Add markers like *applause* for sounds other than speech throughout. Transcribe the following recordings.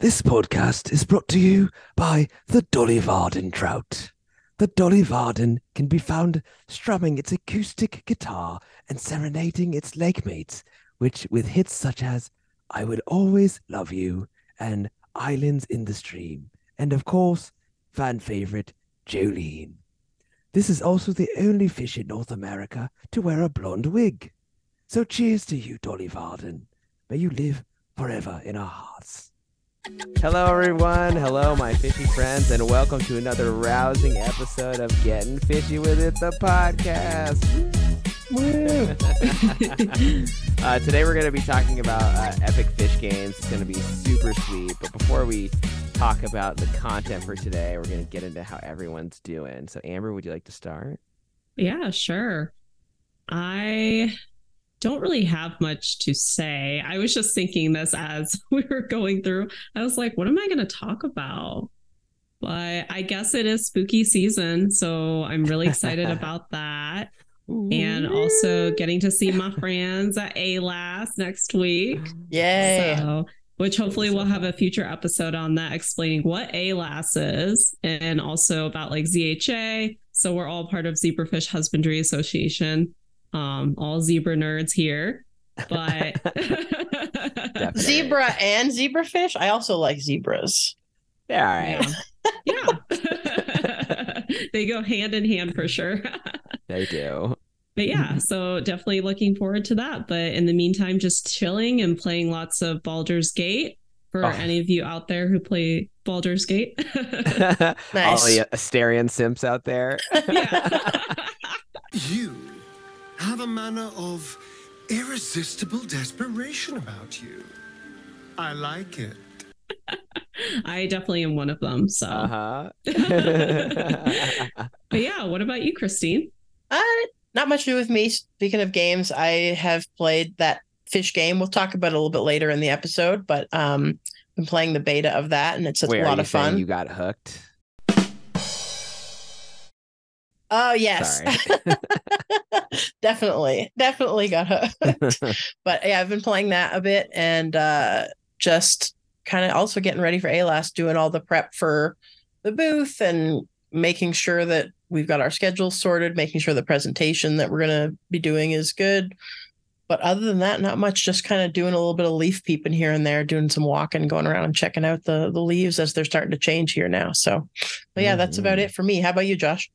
This podcast is brought to you by the Dolly Varden Trout. The Dolly Varden can be found strumming its acoustic guitar and serenading its lake mates, which with hits such as I Would Always Love You and Islands in the Stream, and of course, fan favorite Jolene. This is also the only fish in North America to wear a blonde wig. So cheers to you, Dolly Varden. May you live forever in our hearts. Hello, everyone. Hello, my fishy friends, and welcome to another rousing episode of Getting Fishy with It, the podcast. Woo! *laughs* uh, today, we're going to be talking about uh, epic fish games. It's going to be super sweet. But before we talk about the content for today, we're going to get into how everyone's doing. So, Amber, would you like to start? Yeah, sure. I don't really have much to say. I was just thinking this as *laughs* we were going through. I was like, what am I going to talk about? But I guess it is spooky season. So I'm really excited *laughs* about that. And also getting to see my friends at AALAS next week. *gasps* Yay. So, which hopefully we'll have a future episode on that explaining what AALAS is and also about like ZHA. So we're all part of Zebrafish Husbandry Association um all zebra nerds here but *laughs* *laughs* zebra and zebrafish? I also like zebras. Yeah all right. Yeah, yeah. *laughs* they go hand in hand for sure. They do. But yeah so definitely looking forward to that. But in the meantime just chilling and playing lots of Baldur's Gate for oh. any of you out there who play Baldur's Gate. Nice. all the Astarion simps out there. You have a manner of irresistible desperation about you. I like it. *laughs* I definitely am one of them. So, uh-huh. *laughs* but yeah, what about you, Christine? Uh, not much to do with me. Speaking of games, I have played that fish game. We'll talk about it a little bit later in the episode, but um, been playing the beta of that, and it's a Wait, lot of fun. You got hooked. Oh yes, *laughs* definitely, definitely got hooked. *laughs* *laughs* but yeah, I've been playing that a bit and uh, just kind of also getting ready for AALAS, doing all the prep for the booth and making sure that we've got our schedule sorted, making sure the presentation that we're gonna be doing is good. But other than that, not much. Just kind of doing a little bit of leaf peeping here and there, doing some walking, going around and checking out the the leaves as they're starting to change here now. So, but yeah, mm-hmm. that's about mm-hmm. it for me. How about you, Josh?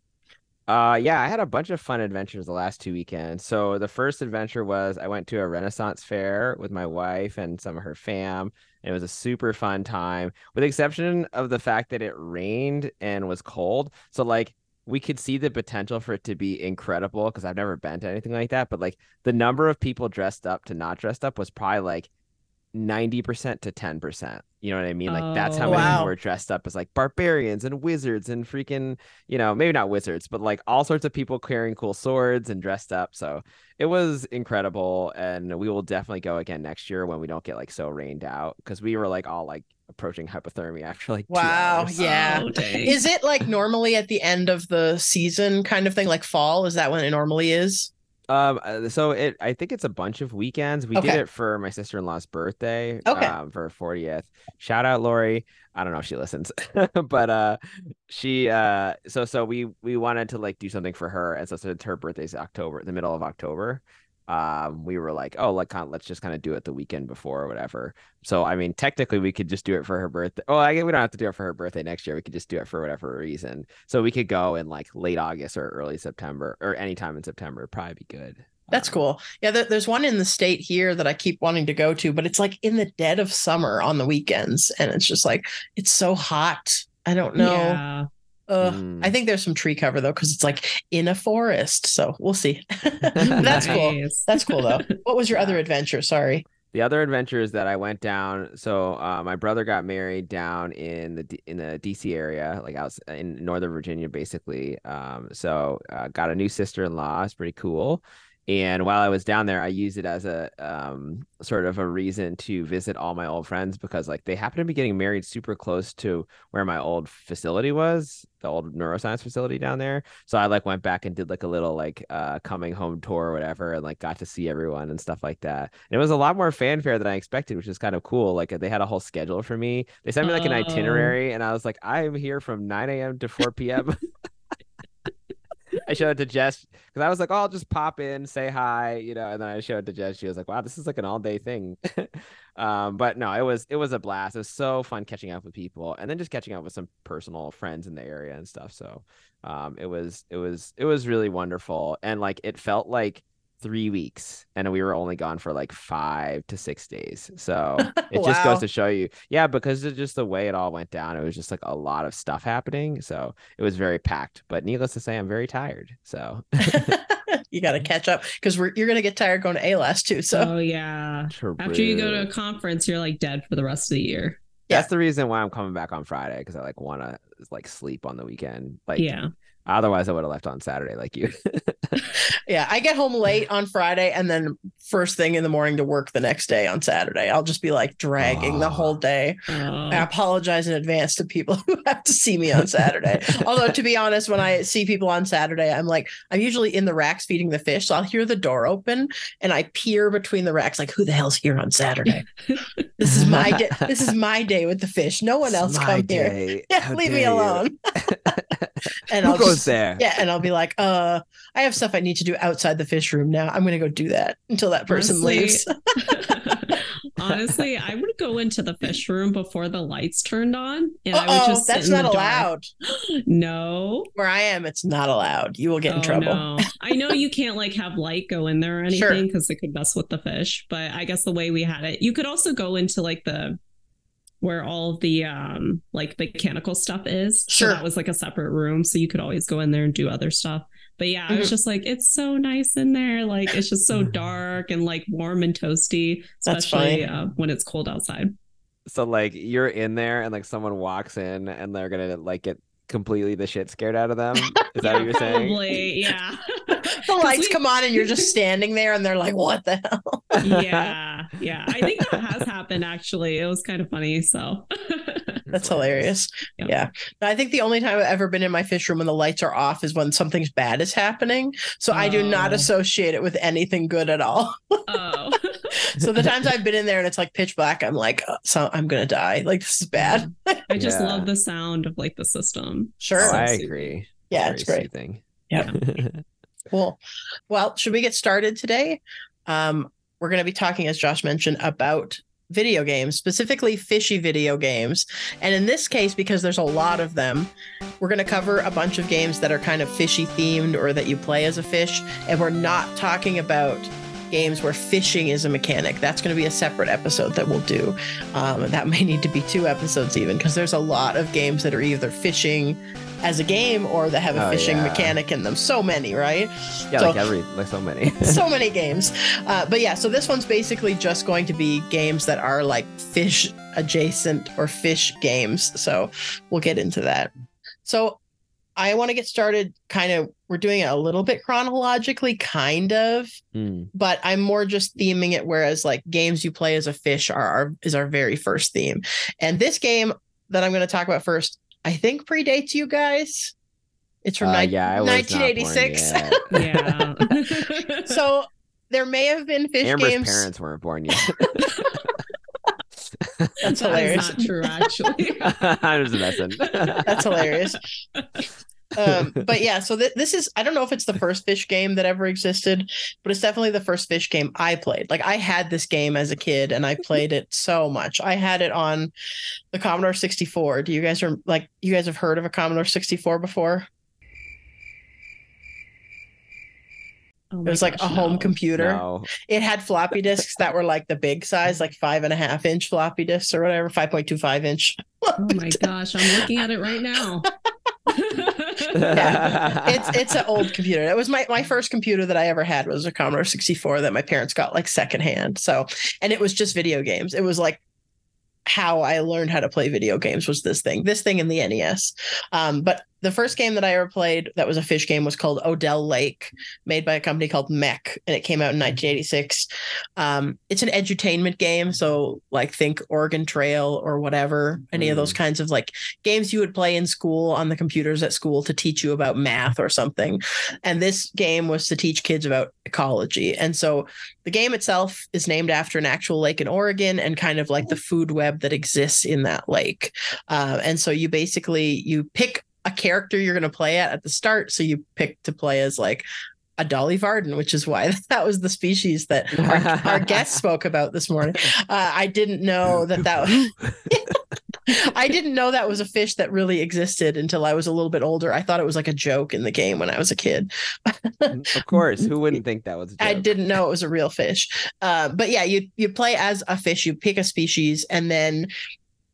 Uh yeah, I had a bunch of fun adventures the last two weekends. So the first adventure was I went to a Renaissance fair with my wife and some of her fam. And it was a super fun time, with the exception of the fact that it rained and was cold. So like we could see the potential for it to be incredible because I've never been to anything like that. But like the number of people dressed up to not dressed up was probably like 90% to 10%. You know what I mean? Like that's how oh, many wow. were dressed up as like barbarians and wizards and freaking, you know, maybe not wizards, but like all sorts of people carrying cool swords and dressed up. So it was incredible. And we will definitely go again next year when we don't get like so rained out because we were like all like approaching hypothermia after like wow yeah oh, is it like normally at the end of the season kind of thing like fall is that when it normally is um, uh, so it, I think it's a bunch of weekends. We okay. did it for my sister in law's birthday. Okay. Um, for her fortieth. Shout out Lori. I don't know if she listens, *laughs* but uh, she uh, so so we we wanted to like do something for her, and so since her birthday's October, the middle of October, um, we were like, oh, like let's just kind of do it the weekend before or whatever. So I mean, technically, we could just do it for her birthday. Oh, I guess we don't have to do it for her birthday next year. We could just do it for whatever reason. So we could go in like late August or early September or anytime in September. probably be good. That's um, cool. Yeah, there's one in the state here that I keep wanting to go to, but it's like in the dead of summer on the weekends, and it's just like it's so hot. I don't know. Yeah. Uh, mm. I think there's some tree cover though, because it's like in a forest. So we'll see. *laughs* That's nice. cool. That's cool though. *laughs* What was your yeah. other adventure? Sorry. The other adventure is that I went down. So uh, my brother got married down in the in the DC area, like out in Northern Virginia, basically. Um, so uh, got a new sister in law. It's pretty cool. And while I was down there, I used it as a um, sort of a reason to visit all my old friends because like they happen to be getting married super close to where my old facility was, the old neuroscience facility down there. So I like went back and did like a little like uh, coming home tour or whatever, and like got to see everyone and stuff like that. And it was a lot more fanfare than I expected, which is kind of cool. Like they had a whole schedule for me. They sent me like an Oh. itinerary, and I was like, I am here from 9 a.m. to 4 p.m. *laughs* *laughs* I showed it to Jess because I was like, oh, I'll just pop in, say hi, you know, and then I showed it to Jess. She was like, wow, this is like an all day thing. *laughs* um, but no, it was it was a blast. It was so fun catching up with people and then just catching up with some personal friends in the area and stuff. So um, it was it was it was really wonderful and like it felt like three weeks and we were only gone for like five to six days so *laughs* it just goes to show you yeah because of just the way it all went down it was just like a lot of stuff happening so it was very packed but needless to say i'm very tired so *laughs* you got to catch up because you're gonna get tired going to AALAS too. So oh yeah. After you go to a conference, you're like dead for the rest of the year. Yeah. that's the reason why i'm coming back on friday because i like want to like sleep on the weekend like yeah. Otherwise i would have left on saturday like you *laughs* yeah, I get home late on Friday and then first thing in the morning to work the next day on Saturday. I'll just be like dragging the Oh. whole day. Oh. I apologize in advance to people *laughs* who have to see me on Saturday. *laughs* Although to be honest, when I see people on Saturday, I'm like, I'm usually in the racks feeding the fish. So I'll hear the door open and I peer between the racks, like, who the hell's here on Saturday? This is my day. This is my day with the fish. No one else My come here. Yeah, How leave me alone. and I'll goes there yeah, and I'll be like, uh, I have stuff I need to do outside the fish room now. I'm gonna go do that until that person Honestly- leaves. *laughs* *laughs* Honestly, I would go into the fish room before the lights turned on, and I would just sit that's in the not dark. allowed. *gasps* No, Where I am, it's not allowed. You will get in Oh, trouble. no. I know you can't like have light go in there or *laughs* anything because it could mess with the fish. But I guess the way we had it, you could also go into like the where all the um like mechanical stuff is. Sure. So that was like a separate room, so you could always go in there and do other stuff. But yeah, I was Mm-hmm. just like, it's so nice in there. Like it's just so *laughs* dark and like warm and toasty, especially uh, when it's cold outside. So like you're in there and like someone walks in and they're gonna like get completely the shit scared out of them. Is that what you're saying? Probably, yeah. *laughs* The *laughs* lights we- come on and you're just standing there and they're like, what the hell? *laughs* yeah, yeah. I think that has happened actually. It was kind of funny. So That's hilarious. Yeah. Yeah. I think the only time I've ever been in my fish room when the lights are off is when something's bad is happening. So I do not Oh. associate it with anything good at all. *laughs* Oh. So the times I've been in there and it's like pitch black, I'm like, oh, so I'm gonna die. Like this is bad. I just Yeah. love the sound of like the system. Sure. Oh, So I agree. Yeah, Very it's great. soothing. Yeah. *laughs* Cool. Well, should we get started today? Um, we're going to be talking, as Josh mentioned, about video games, specifically fishy video games. And in this case, because there's a lot of them, we're going to cover a bunch of games that are kind of fishy themed or that you play as a fish. And we're not talking about games where fishing is a mechanic. That's going to be a separate episode that we'll do. Um, that *laughs* may need to be two episodes even because there's a lot of games that are either fishing as a game or that have a Oh, fishing yeah. mechanic in them. So many, right? Yeah, So- like every like so many. *laughs* *laughs* so many games. Uh, but yeah, so this one's basically just going to be games that are like fish adjacent or fish games. So we'll get into that. So I want to get started kind of, we're doing it a little bit chronologically, kind of, Hmm. but I'm more just theming it. Whereas like games you play as a fish are our, is our very first theme. And this game that I'm going to talk about first, I think predates you guys. It's from Uh, ni- yeah, I was not born 1986. *laughs* Yeah. so there may have been fish Amber's games. parents weren't born yet. *laughs* That's That is hilarious. not true, actually. *laughs* I'm just messing. That's hilarious. Um, *laughs* but yeah, so th- this is I don't know if it's the first fish game that ever existed, but it's definitely the first fish game I played. Like I had this game as a kid and I played it so much. I had it on the Commodore 64. Do you guys are like you guys have heard of a Commodore 64 before? Oh It my was like a gosh, home computer. No. It had floppy disks that were like the big size, like five and a half inch floppy disks or whatever, 5.25 inch. Oh my gosh, I'm looking at it right now. *laughs* *laughs* *laughs* Yeah. it's *laughs* it's an old computer. It was my my first computer that I ever had was a Commodore 64 that my parents got like secondhand. So and it was just video games. It was like how I learned how to play video games was this thing, this thing in the NES. Um, but the first game that I ever played that was a fish game was called Odell Lake, made by a company called MECC, and it came out in 1986. Um, it's an edutainment game, so like think Oregon Trail or whatever, any of those kinds of like games you would play in school on the computers at school to teach you about math or something. And this game was to teach kids about ecology. And so the game itself is named after an actual lake in Oregon and kind of like the food web that exists in that lake. Uh, and so you basically you pick character you're going to play at at the start. So you pick to play as like a Dolly Varden, which is why *laughs* that was the species that our, our guest *laughs* spoke about this morning. Uh, I didn't know that that was. *laughs* I didn't know that was a fish that really existed until I was a little bit older. I thought it was like a joke in the game when I was a kid. of course, who wouldn't think that was? I didn't know it was a real fish. Uh, but yeah, you you play as a fish. You pick a species, and then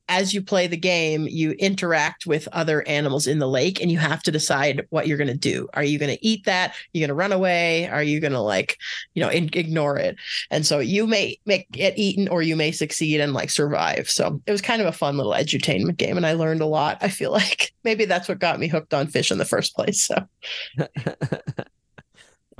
as you play the game, you interact with other animals in the lake and you have to decide what you're going to do. Are you going to eat that? Are you going to run away? Are you going to like, you know, in- ignore it? And so you may make get eaten or you may succeed and like survive. So it was kind of a fun little edutainment game and I learned a lot. I feel *laughs* like maybe that's what got me hooked on fish in the first place. So *laughs*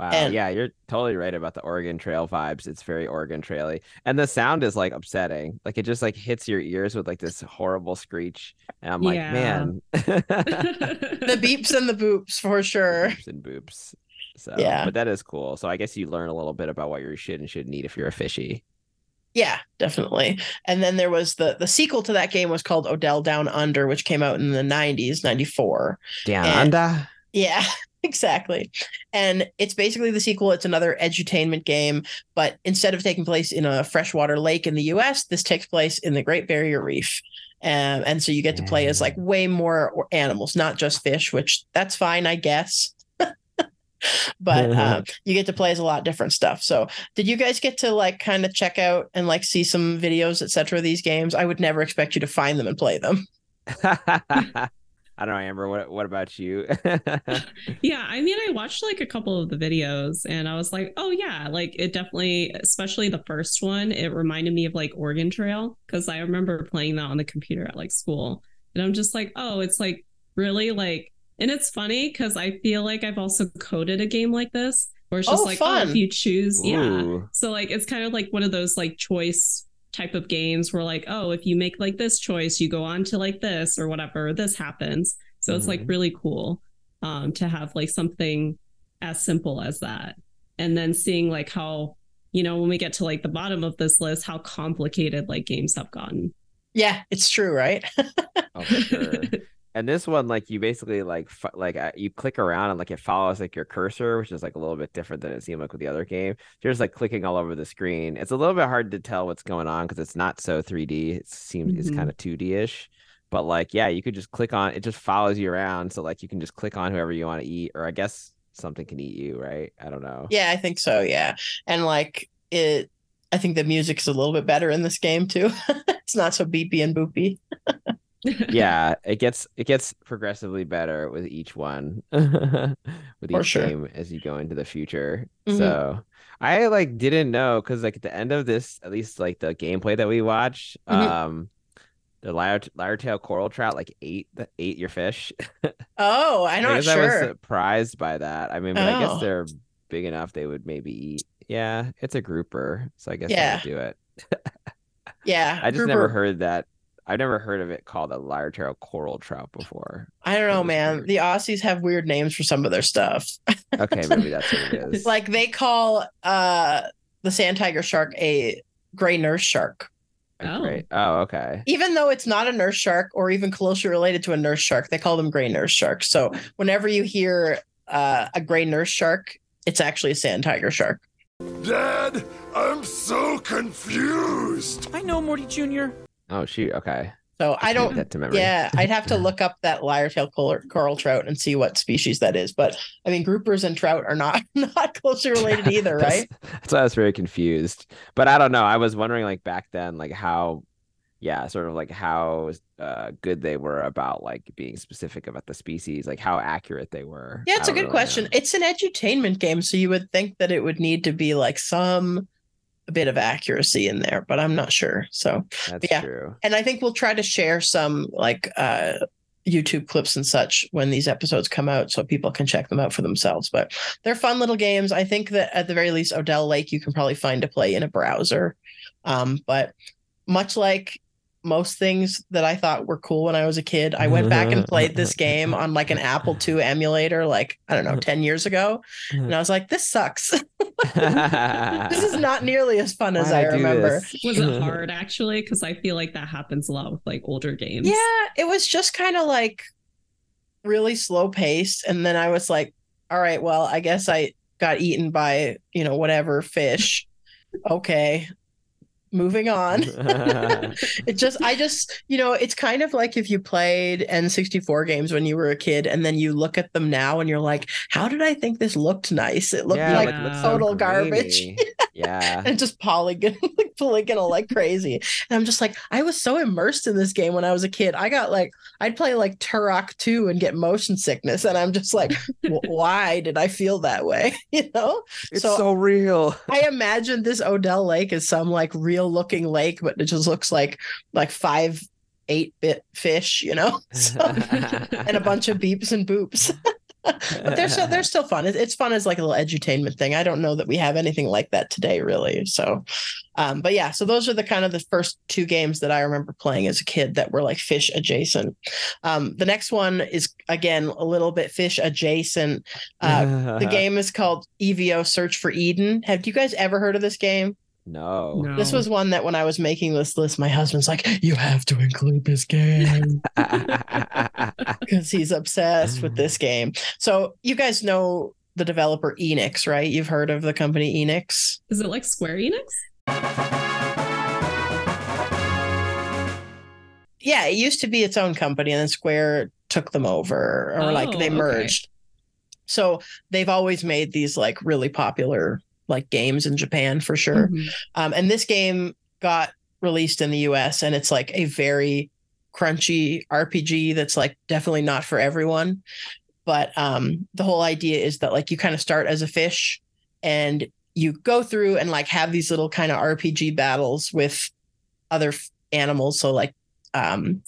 Wow. And, yeah, you're totally right about the Oregon Trail vibes. It's very Oregon Traily. And the sound is like upsetting. Like it just like hits your ears with like this horrible screech. And I'm like, yeah. man. *laughs* *laughs* the beeps and the boops for sure. Beeps and boops. So yeah, but that is cool. So I guess you learn a little bit about what you should and shouldn't eat if you're a fishy. Yeah, definitely. And then there was the the sequel to that game was called Odell Down Under, which came out in the 90s, 94. Down and, Under? Yeah. *laughs* exactly. And it's basically the sequel. It's another edutainment game, but instead of taking place in a freshwater lake in the US, this takes place in the Great Barrier Reef. Um, and so you get to play as like way more animals, not just fish, which that's fine, I guess. *laughs* but *laughs* um, you get to play as a lot different stuff. So, did you guys get to like kind of check out and like see some videos, etc. Of these games, I would never expect you to find them and play them. I don't know, Amber. What what about you? *laughs* yeah, I mean, I watched like a couple of the videos, and I was like, oh yeah, like it definitely, especially the first one, it reminded me of like Oregon Trail because I remember playing that on the computer at like school, and I'm just like, oh, it's like really like, and it's funny because I feel like I've also coded a game like this where it's just oh, like, fun. oh, if you choose, Ooh. yeah. So like, it's kind of like one of those like choice type of games where like oh if you make like this choice you go on to like this or whatever this happens so mm-hmm. it's like mm-hmm. really cool um to have like something as simple as that and then seeing like how you know when we get to like the bottom of this list how complicated like games have gotten yeah it's true right *laughs* oh, sure. And this one like you basically like f- like uh, you click around and like it follows like your cursor which is like a little bit different than it seemed like with the other game. You're just like clicking all over the screen. It's a little bit hard to tell what's going on because it's not so 3d it seems mm-hmm. it's kind of 2d-ish but like yeah you could just click on it just follows you around. So like you can just click on whoever you want to eat or i guess something can eat you right? I don't know. Yeah i think so yeah. And like it i think the music's a little bit better in this game too. *laughs* It's not so beepy and boopy *laughs* yeah, *laughs* it gets it gets progressively better with each one, *laughs* with For each sure. game as you go into the future. Mm-hmm. So I like didn't know because like at the end of this, at least like the gameplay that we watched, mm-hmm. um, the lyre lyre-tailed coral trout like ate the ate your fish. *laughs* oh, I'm not sure. I was surprised by that. I mean, but oh. I guess oh. they're big enough they would maybe eat. Yeah, it's a grouper, so I guess yeah. I would do it. yeah, I just grouper. never heard that I've never heard of it called a lyre-tailed coral trout before. I don't know, man. Weird. The Aussies have weird names for some of their stuff. okay, maybe *laughs* that's what it is. like they call uh the sand tiger shark a gray nurse shark. Oh. Great. Oh, okay. Even though it's not a nurse shark or even closely related to a nurse shark, they call them gray nurse sharks. So whenever you hear uh, a gray nurse shark, it's actually a sand tiger shark. Dad, I'm so confused. I know, Morty Jr. Oh shoot. Okay. So I don't. That to memory. Yeah, I'd have to look up that lyre-tailed coral, coral trout and see what species that is. But I mean, groupers and trout are not *laughs* not closely related *laughs* either, right? that's why I was very confused. But I don't know. I was wondering, like back then, like how, yeah, sort of like how uh, good they were about like being specific about the species, like how accurate they were. Yeah, it's a good really question. Know. It's an edutainment game, so you would think that it would need to be like some a bit of accuracy in there, but I'm not sure. So That's yeah. True. And I think we'll try to share some like uh YouTube clips and such when these episodes come out so people can check them out for themselves. But they're fun little games. I think that at the very least, Odell Lake, you can probably find to play in a browser. Um, but much like most things that I thought were cool when I was a kid. I went back and played this game on like an Apple II emulator, like, I don't know, 10 years ago. And I was like, this sucks. *laughs* this is *laughs* not nearly as fun as I, I remember. Was it *laughs* hard actually? Because I feel like that happens a lot with like older games. Yeah, it was just kind of like really slow paced. And then I was like, all right, well, I guess I got eaten by, you know, whatever fish. Okay moving on. *laughs* *laughs* it just, I just, you know, it's kind of like if you played N64 games when you were a kid and then you look at them now and you're like, how did I think this looked nice? It looked yeah, like total so garbage. *laughs* yeah. and just polygon, *laughs* like polygonal like crazy. And I'm just like, I was so immersed in this game when I was a kid. I got like, I'd play like Turok 2 and get motion sickness. And I'm just like, *laughs* why did I feel that way? *laughs* you know? It's so, so real. I imagine this Odell Lake is some like real looking lake, but it just looks like like five eight bit fish, you know, so, and a bunch of beeps and boops. *laughs* but they're still they're *laughs* still fun. It's fun as like a little edutainment thing. I don't know that we have anything like that today, really. So, um, but yeah, so those are the kind of the first two games that I remember playing as a kid that were like fish adjacent. Um, the next one is again a little bit fish adjacent. Uh, the *laughs* game is called EVO Search for Eden. Have you guys ever heard of this game? No. no. This was one that when I was making this list, my husband's like, you have to include this game *laughs* because he's obsessed with this game. So you guys know the developer Enix, right? You've heard of the company Enix. Is it like Square Enix? Yeah, it used to be its own company and then Square took them over or oh, like they oh, merged. Okay. So they've always made these like really popular like games in Japan for sure. Mm-hmm. Um, and this game got released in the US and it's like a very crunchy RPG that's like definitely not for everyone. But um, the whole idea is that like you kind of start as a fish and you go through and like have these little kind of RPG battles with other f- animals. So like um,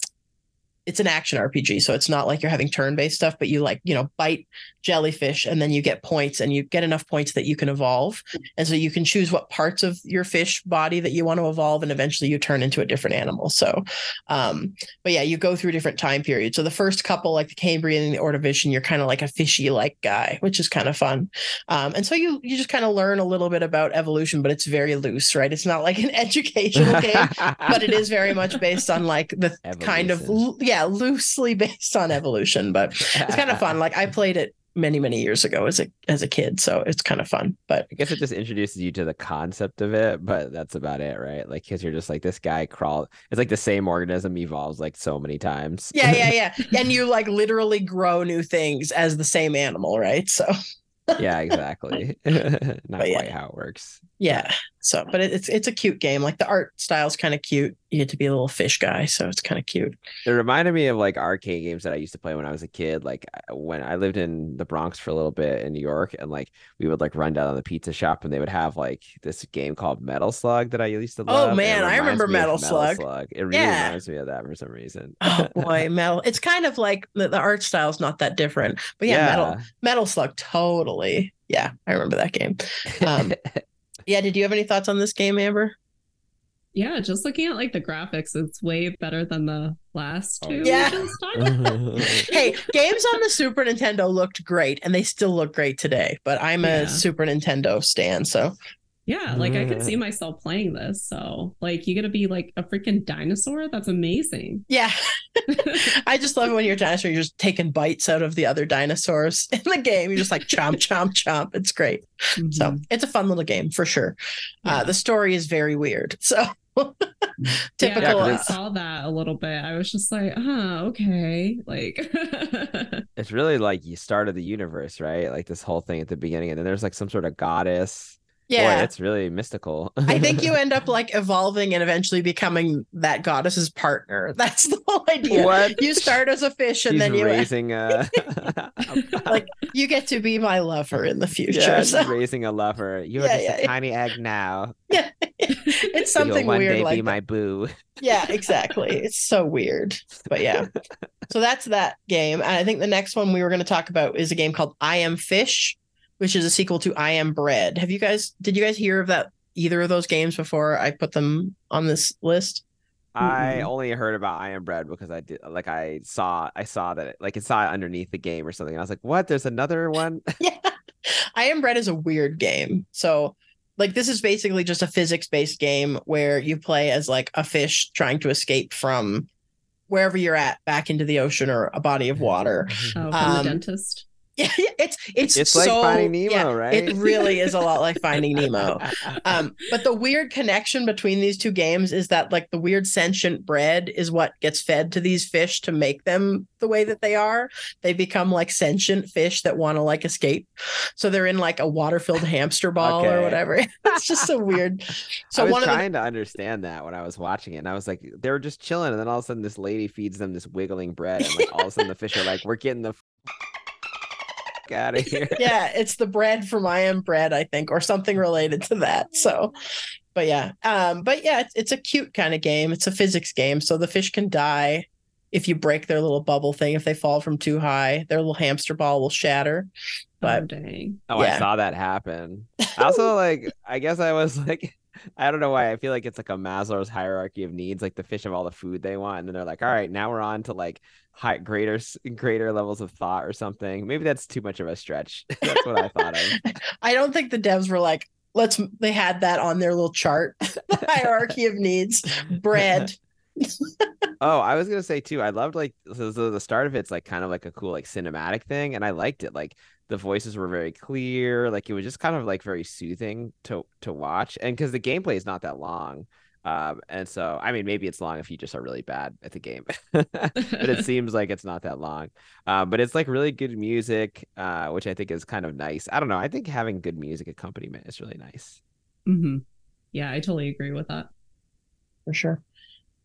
it's an action RPG, so it's not like you're having turn-based stuff, but you like, you know, bite jellyfish and then you get points and you get enough points that you can evolve. And so you can choose what parts of your fish body that you want to evolve and eventually you turn into a different animal. So um, but yeah, you go through different time periods. So the first couple, like the Cambrian and the Ordovician, you're kind of like a fishy like guy, which is kind of fun. Um, and so you you just kind of learn a little bit about evolution, but it's very loose, right? It's not like an *laughs* educational game, but it is very much based on like the evolution. *laughs* kind of yeah yeah, loosely *laughs* based on evolution, but it's kind of fun. Like I played it many many years ago as a as a kid so it's kind of fun but i guess it just introduces you to the concept of it but that's about it right? Like because you're just like this guy crawl it's like the same organism evolves like so many times. Yeah yeah *laughs* yeah. And you like literally grow new things as the same animal right? So yeah exactly. *laughs* Not but quite how it works yeah so, but it, it's it's a cute game. Like the art style is kind of cute. You get to be a little fish guy, so it's kind of cute. It reminded me of like arcade games that I used to play when I was a kid. Like when I lived in the Bronx for a little bit in New York, and like we would like run down to the pizza shop, and they would have like this game called Metal Slug that I used to oh, love. Oh man, I remember Metal Slug. Metal Slug. It really yeah. reminds me of that for some reason. oh boy, *laughs* Metal. It's kind of like the, the art style is not that different, but yeah, yeah, Metal Metal Slug totally. Yeah, I remember that game. Um, *laughs* yeah, did you have any thoughts on this game, Amber? Yeah, just looking at like the graphics, it's way better than the last oh, two. Yeah. *laughs* *laughs* hey, games on the Super Nintendo looked great, and they still look great today. But I'm yeah. a Super Nintendo stan, so yeah, like I could see myself playing this. So, like, you get to be like a freaking dinosaur. That's amazing. Yeah. *laughs* I just love it when you're a dinosaur, you're just taking bites out of the other dinosaurs *laughs* in the game. You're just like chomp, chomp, chomp. It's great. Mm-hmm. So, it's a fun little game for sure. Uh, yeah. Uh, the story is very weird. So, *laughs* typical. Yeah, I saw that a little bit. I was just like, oh, okay. Like, it's really like you started the universe, right? Like this whole thing at the beginning, and then there's like some sort of goddess Yeah. Boy, it's really mystical. *laughs* I think you end up like evolving and eventually becoming that goddess's partner. *laughs* That's the whole idea. What? You start as a fish and She's then you raising a *laughs* like you get to be my lover in the future. yeah, So raising a lover. You're Yeah, just yeah, a tiny egg now. Yeah. it's something one weird day like be that. my boo. Yeah, exactly. It's so weird. But yeah. So that's that game. And I think the next one we were going to talk about is a game called I Am Fish, which is a sequel to I Am Bread. Have you guys did you guys hear of that either of those games before I put them on this list? I Mm-mm. only heard about I Am Bread because I did like I saw I saw that it, like it saw it underneath the game or something. I was like, what? There's another one? *laughs* yeah. I Am Bread is a weird game. So like this is basically just a physics based game where you play as like a fish trying to escape from wherever you're at back into the ocean or a body of water. Oh, from Um, the dentist. *laughs* Yeah, it's it's It's like Finding Nemo, yeah, right? It really is a lot like *laughs* Finding Nemo. Um, but the weird connection between these two games is that like the weird sentient bread is what gets fed to these fish to make them the way that they are. They become like sentient fish that want to like escape. So they're in like a water-filled hamster ball or whatever. *laughs* It's just so weird. So I was one of the trying to understand that when I was watching it, and I was like, they were just chilling, and then all of a sudden, this lady feeds them this wiggling bread, and like all of a sudden, the fish are like, "We're getting the out of here." *laughs* yeah, it's the bread from I am bread, I think, or something related to that. So, but yeah, um, but yeah, it's, it's a cute kind of game. It's a physics game, so the fish can die if you break their little bubble thing. If they fall from too high, their little hamster ball will shatter. oh, dang. Oh, Yeah. I saw that happen. I *laughs* also like, I guess I was like, I don't know why. I feel like it's like a Maslow's hierarchy of needs. Like the fish have all the food they want, and then they're like, all right, now we're on to like high greater greater levels of thought or something. Maybe that's too much of a stretch. *laughs* that's what I thought of. *laughs* I don't think the devs were like, let's. They had that on their little chart, *laughs* the hierarchy of needs. Bread. *laughs* Oh, I was gonna say too. I loved like so, so the start of it's like kind of like a cool like cinematic thing, and I liked it. Like the voices were very clear. Like it was just kind of like very soothing to to watch, and because the gameplay is not that long. Um, and so I mean, maybe it's long if you just are really bad at the game, *laughs* but it *laughs* seems like it's not that long. Um, but it's like really good music, uh, which I think is kind of nice. I don't know. I think having good music accompaniment is really nice. hmm Yeah, I totally agree with that. for sure.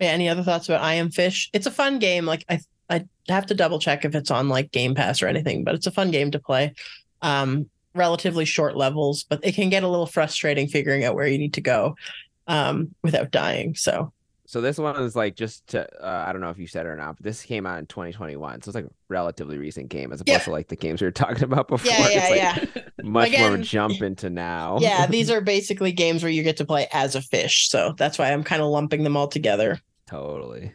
Yeah, any other thoughts about I Am Fish? It's a fun game. Like I I have to double check if it's on like Game Pass or anything, but it's a fun game to play. Um, relatively short levels, but it can get a little frustrating figuring out where you need to go um, without dying. So So this one is like just to uh, I don't know if you said it or not, but this came out in 2021, so it's like a relatively recent game as opposed Yeah. to like the games we were *laughs* talking about before. yeah, yeah, it's like yeah, much more of a jump into now. yeah. These *laughs* are basically games where you get to play as a fish. So that's why I'm kind of lumping them all together. Totally.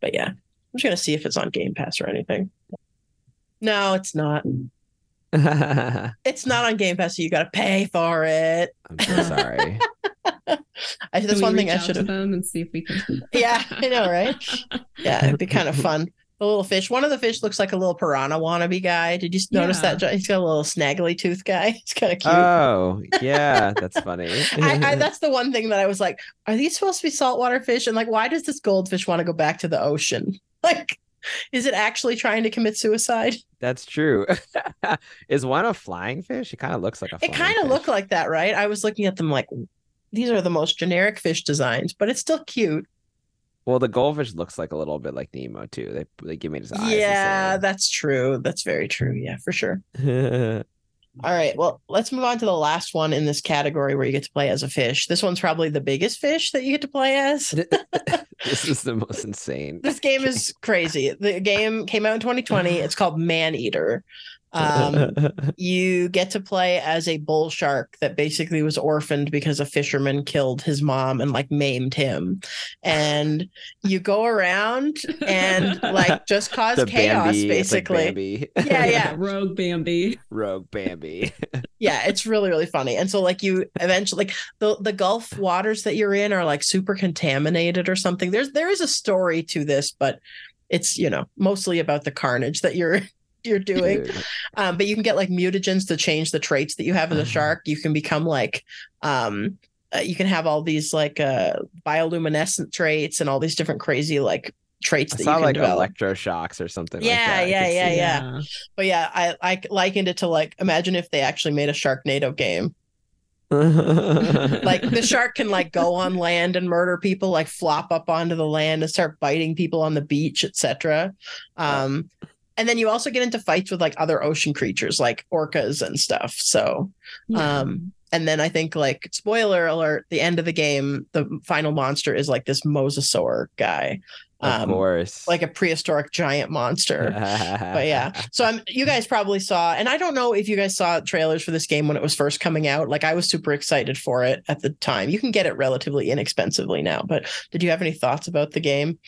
But yeah, I'm just gonna see if it's on Game Pass or anything. No, it's not. *laughs* It's not on Game Pass, so you got to pay for it. I'm so sorry. *laughs* I, Can that's we one thing reach I should have. them and see if we can. *laughs* Yeah, I know, right? Yeah, it'd be kind of fun. The little fish. One of the fish looks like a little piranha wannabe guy. Did you notice Yeah. that? He's got a little snaggly tooth guy. It's kind of cute. Oh, yeah, that's funny. I, I, *laughs* that's the one thing that I was like, are these supposed to be saltwater fish? And like, why does this goldfish want to go back to the ocean? *laughs* Like, is it actually trying to commit suicide? *laughs* That's true. is one a flying fish? It kind of looks like a It kind of looked like that, right? I was looking at them like, these are the most generic fish designs, but it's still cute. Well, the goldfish looks like a little bit like Nemo too. They they give me his eyes. yeah, that's true. That's very true. Yeah, for sure. *laughs* All right. Well, let's move on to the last one in this category where you get to play as a fish. This one's probably the biggest fish that you get to play as. *laughs* *laughs* this is the most insane. This game is crazy. The game came out in 2020. It's called Maneater. Um, *laughs* you get to play as a bull shark that basically was orphaned because a fisherman killed his mom and like maimed him. And you go around and like *laughs* just cause The chaos, Bambi, it's like basically. Yeah, yeah. Rogue Bambi. Rogue Bambi. *laughs* yeah it's really really funny and so like you eventually like the the gulf waters that you're in are like super contaminated or something there's there is a story to this but it's you know mostly about the carnage that you're you're doing. Um but you can get like mutagens to change the traits that you have as a shark. You can become like um uh, you can have all these like uh bioluminescent traits and all these different crazy like traits I that you can like develop. electroshocks or something Yeah, like yeah, could yeah, yeah. But yeah, I I likened it to like imagine if they actually made a Sharknado game. like the shark can like go on *laughs* land and murder people like flop up onto the land and start biting people on the beach etc um and then you also get into fights with like other ocean creatures like orcas and stuff so Yeah. um and then i think like spoiler alert the end of the game the final monster is like this mosasaur guy of um course. like a prehistoric giant monster. *laughs* But yeah. So i'm you guys probably saw and i don't know if you guys saw trailers for this game when it was first coming out. Like i was super excited for it at the time. You can get it relatively inexpensively now but did you have any thoughts about the game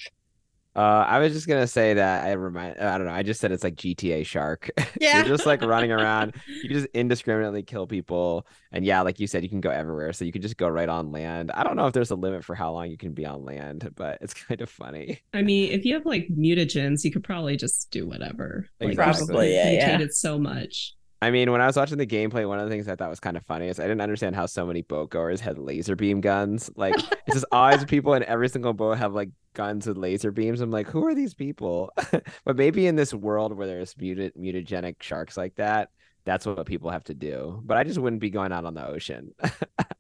Uh, I was just gonna say that I remind. I don't know. I just said it's like GTA Shark. *laughs* Yeah. You're just like running around. *laughs* You just indiscriminately kill people, and yeah, like you said, you can go everywhere. So you can just go right on land. I don't know if there's a limit for how long you can be on land, but it's *laughs* kind of funny. I mean, if you have like mutagens, you could probably just do whatever. Like, Exactly. Probably, yeah, yeah. mutated so much. I mean, when I was watching the gameplay, one of the things I thought was kind of funny is I didn't understand how so many boat goers had laser beam guns. Like it's just always *laughs* people in every single boat have like guns with laser beams. I'm like, who are these people? *laughs* but maybe in this world where there's mutagenic sharks like that, that's what people have to do. But I just wouldn't be going out on the ocean.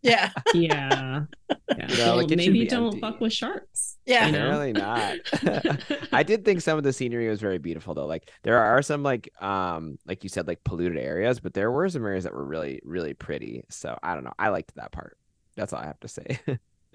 yeah *laughs* Yeah. *laughs* yeah. You know, well, like, it maybe don't empty. fuck with sharks. Yeah. you know? Apparently not. *laughs* I did think some of the scenery was very beautiful though. Like there are some like um like you said like polluted areas, but there were some areas that were really really pretty. So I don't know. I liked that part. That's all I have to say.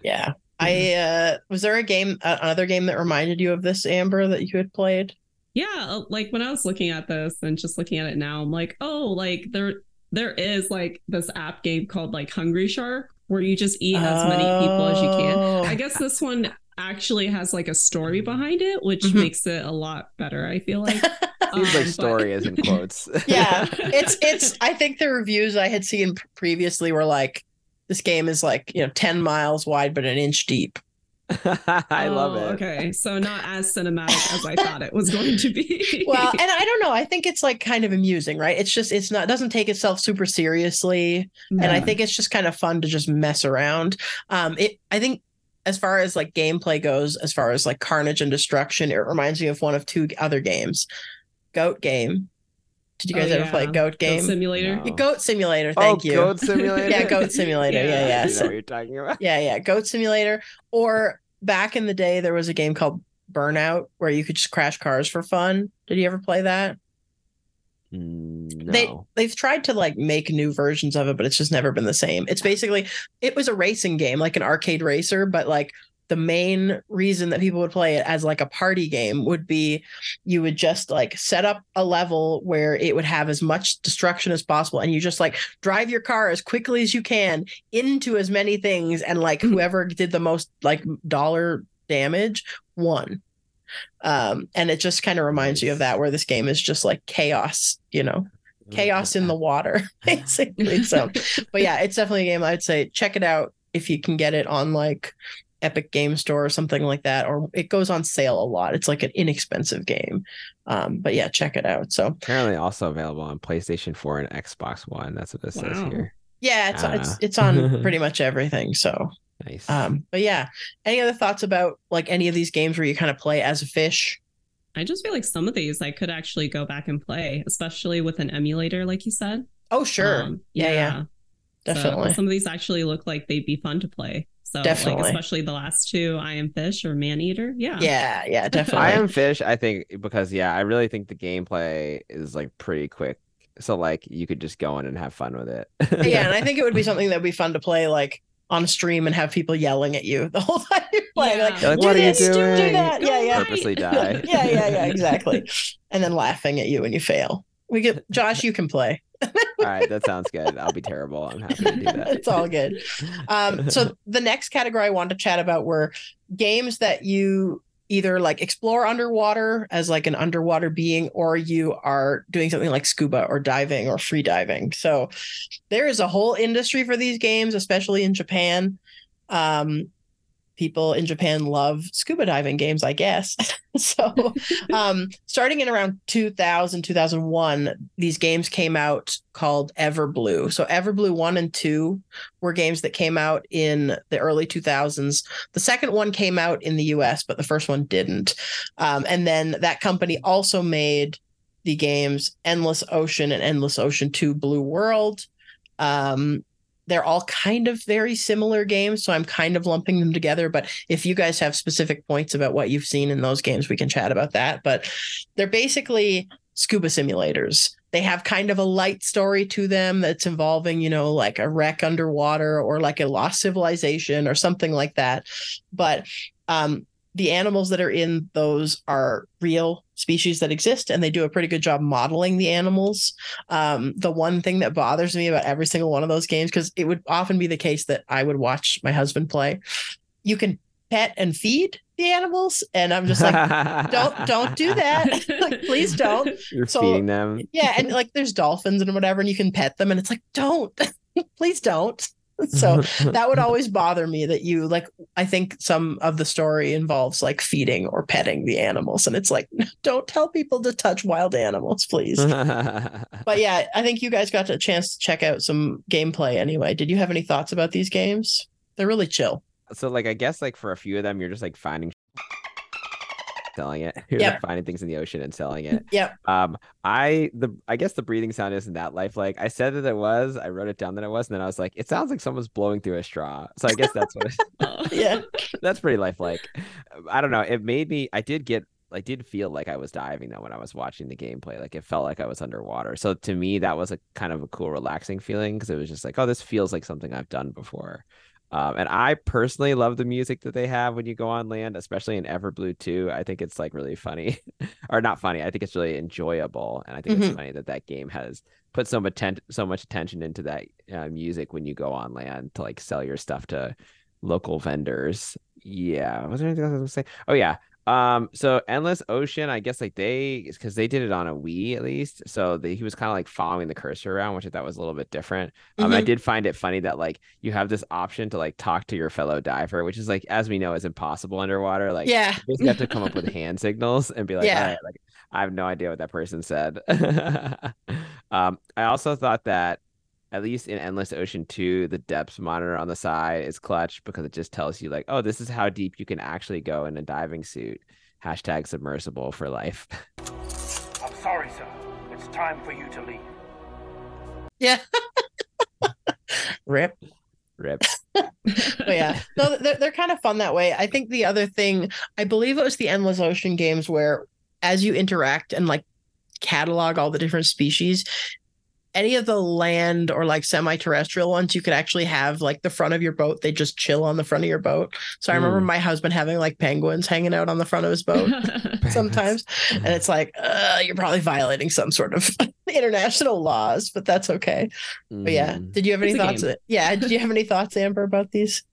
yeah i uh was there a game uh, another game that reminded you of this amber that you had played Yeah, uh, like when I was looking at this and just looking at it now, I'm like, oh, like there there is like this app game called like Hungry Shark where you just eat as many people as you can. Oh. I guess this one actually has like a story behind it, which Mhm. makes it a lot better, I feel like. *laughs* Seems Um, like story is in quotes. *laughs* yeah *laughs* it's it's i think the reviews i had seen previously were like this game is like you know 10 miles wide but an inch deep *laughs* I love Oh, it. Okay, so not as cinematic as I thought it was going to be. *laughs* well and i don't know. I think it's like kind of amusing right? It's just it's not doesn't take itself super seriously and i think it's just kind of fun to just mess around. Um it i think as far as like gameplay goes as far as like carnage and destruction it reminds me of one of two other games. Goat game did you Oh, guys ever play yeah. goat Goat game Goat Simulator. No. goat simulator thank oh, you Goat Simulator. *laughs* yeah goat *laughs* simulator yeah Yeah. yeah, I know what you're talking about. yeah yeah goat simulator or back in the day there was a game called burnout where you could just crash cars for fun did you ever play that Mm, they they've tried to like make new versions of it but it's just never been the same it's basically it was a racing game like an arcade racer but like the main reason that people would play it as like a party game would be you would just like set up a level where it would have as much destruction as possible and you just like drive your car as quickly as you can into as many things and like Mhm. whoever did the most like dollar damage won. Um and it just kind of reminds you of that where this game is just like chaos you know? Chaos in the water *laughs* basically so but yeah it's definitely a game i'd say check it out if you can get it on like epic game store or something like that or it goes on sale a lot it's like an inexpensive game um but yeah check it out so Apparently also available on PlayStation 4 and Xbox One. That's what it says here. yeah it's it's Ah. it's on *laughs* pretty much everything so Nice. um but yeah any other thoughts about like any of these games where you kind of play as a fish I just feel like some of these I could actually go back and play, especially with an emulator, like you said. oh sure Um, Yeah, yeah. So definitely some of these actually look like they'd be fun to play. So Definitely. like especially the last two, I am fish or Maneater. Yeah. yeah yeah *laughs* definitely I am fish, I think, because yeah, I really think the gameplay is like pretty quick. So like you could just go in and have fun with it. yeah, and I *laughs* think it would be something that would be fun to play like on stream and have people yelling at you *laughs* the whole time you play. Yeah. Like, like, do "What are you this, do- do doing?" that. Yeah, yeah. Purposely die. yeah, yeah, yeah, exactly. And then laughing at you when you fail. We get Josh, you can play. All right, that sounds good. I'll be terrible. I'm happy to do that. it's all good. Um, so *laughs* the next category I wanted to chat about were games that you either like explore underwater as like an underwater being, or you are doing something like scuba or diving or free diving. So there is a whole industry for these games, especially in Japan. Um, people in Japan love scuba diving games, I guess. *laughs* so, *laughs* um, starting in around 2000, 2001, these games came out called Everblue. So, Everblue 1 and 2 were games that came out in the early 2000s. The second one came out in the US, but the first one didn't. Um, and then that company also made the games Endless Ocean and Endless Ocean 2 Blue World. Um, they're all kind of very similar games, so I'm kind of lumping them together. But if you guys have specific points about what you've seen in those games, we can chat about that. But they're basically scuba simulators. They have kind of a light story to them that's involving, you know, like a wreck underwater or like a lost civilization or something like that. But um, the animals that are in those are real species that exist and they do a pretty good job modeling the animals. Um, the one thing that bothers me about every single one of those games because it would often be the case that i would watch my husband play you can pet and feed the animals and i'm just like *laughs* don't don't do that. *laughs* Like please don't. You're so- feeding them. yeah and like there's dolphins and whatever and you can pet them and it's like don't *laughs* please don't *laughs* *laughs* so that would always bother me that you like i think some of the story involves like feeding or petting the animals and it's like *laughs* don't tell people to touch wild animals please. But yeah i think you guys got a chance to check out some gameplay anyway. Did you have any thoughts about these games? They're really chill. So like I guess like for a few of them, you're just like finding selling it. You're *laughs* Yep. like finding things in the ocean and selling it. yep Um, I the I guess the breathing sound isn't that lifelike. I said that it was. I wrote it down that it was, and then I was like, it sounds like someone's blowing through a straw. So I guess that's what it, Oh. *laughs* *laughs* yeah that's pretty lifelike. I don't know. It made me. I did get. I did feel like I was diving though when I was watching the gameplay. Like it felt like I was underwater. So to me, that was a kind of a cool, relaxing feeling because it was just like, oh, this feels like something I've done before. Um, and I personally love the music that they have when you go on land, especially in Everblue 2. I think it's like really funny, *laughs* or not funny. I think it's really enjoyable, and I think Mhm. it's funny that that game has put so much atten- so much attention into that uh, music when you go on land to like sell your stuff to local vendors. Yeah, was there anything else I was gonna say? Oh yeah. Um, so Endless Ocean, I guess like they because they did it on a Wii at least, so they, he was kind of like following the cursor around, which I thought was a little bit different. Um, I Mhm. did find it funny that like you have this option to like talk to your fellow diver, which is like as we know is impossible underwater. Like yeah you have to come up with hand signals and be *laughs* like, Yeah. all right, like I have no idea what that person said. *laughs* um, I also thought that at least in Endless Ocean 2, the depths monitor on the side is clutch because it just tells you like, oh, this is how deep you can actually go in a diving suit. Hashtag submersible for life. *laughs* I'm sorry, sir. It's time for you to leave. yeah *laughs* rip Rip. *laughs* but yeah no they're, they're kind of fun that way i think the other thing i believe it was the endless ocean games where as you interact and like catalog all the different species any of the land or like semi-terrestrial ones you could actually have like the front of your boat they just chill on the front of your boat so i remember Mm. my husband having like penguins hanging out on the front of his boat *laughs* sometimes and it's like uh, you're probably violating some sort of *laughs* international laws but that's okay but yeah Mm. did you have any It's thoughts yeah did you have any thoughts amber about these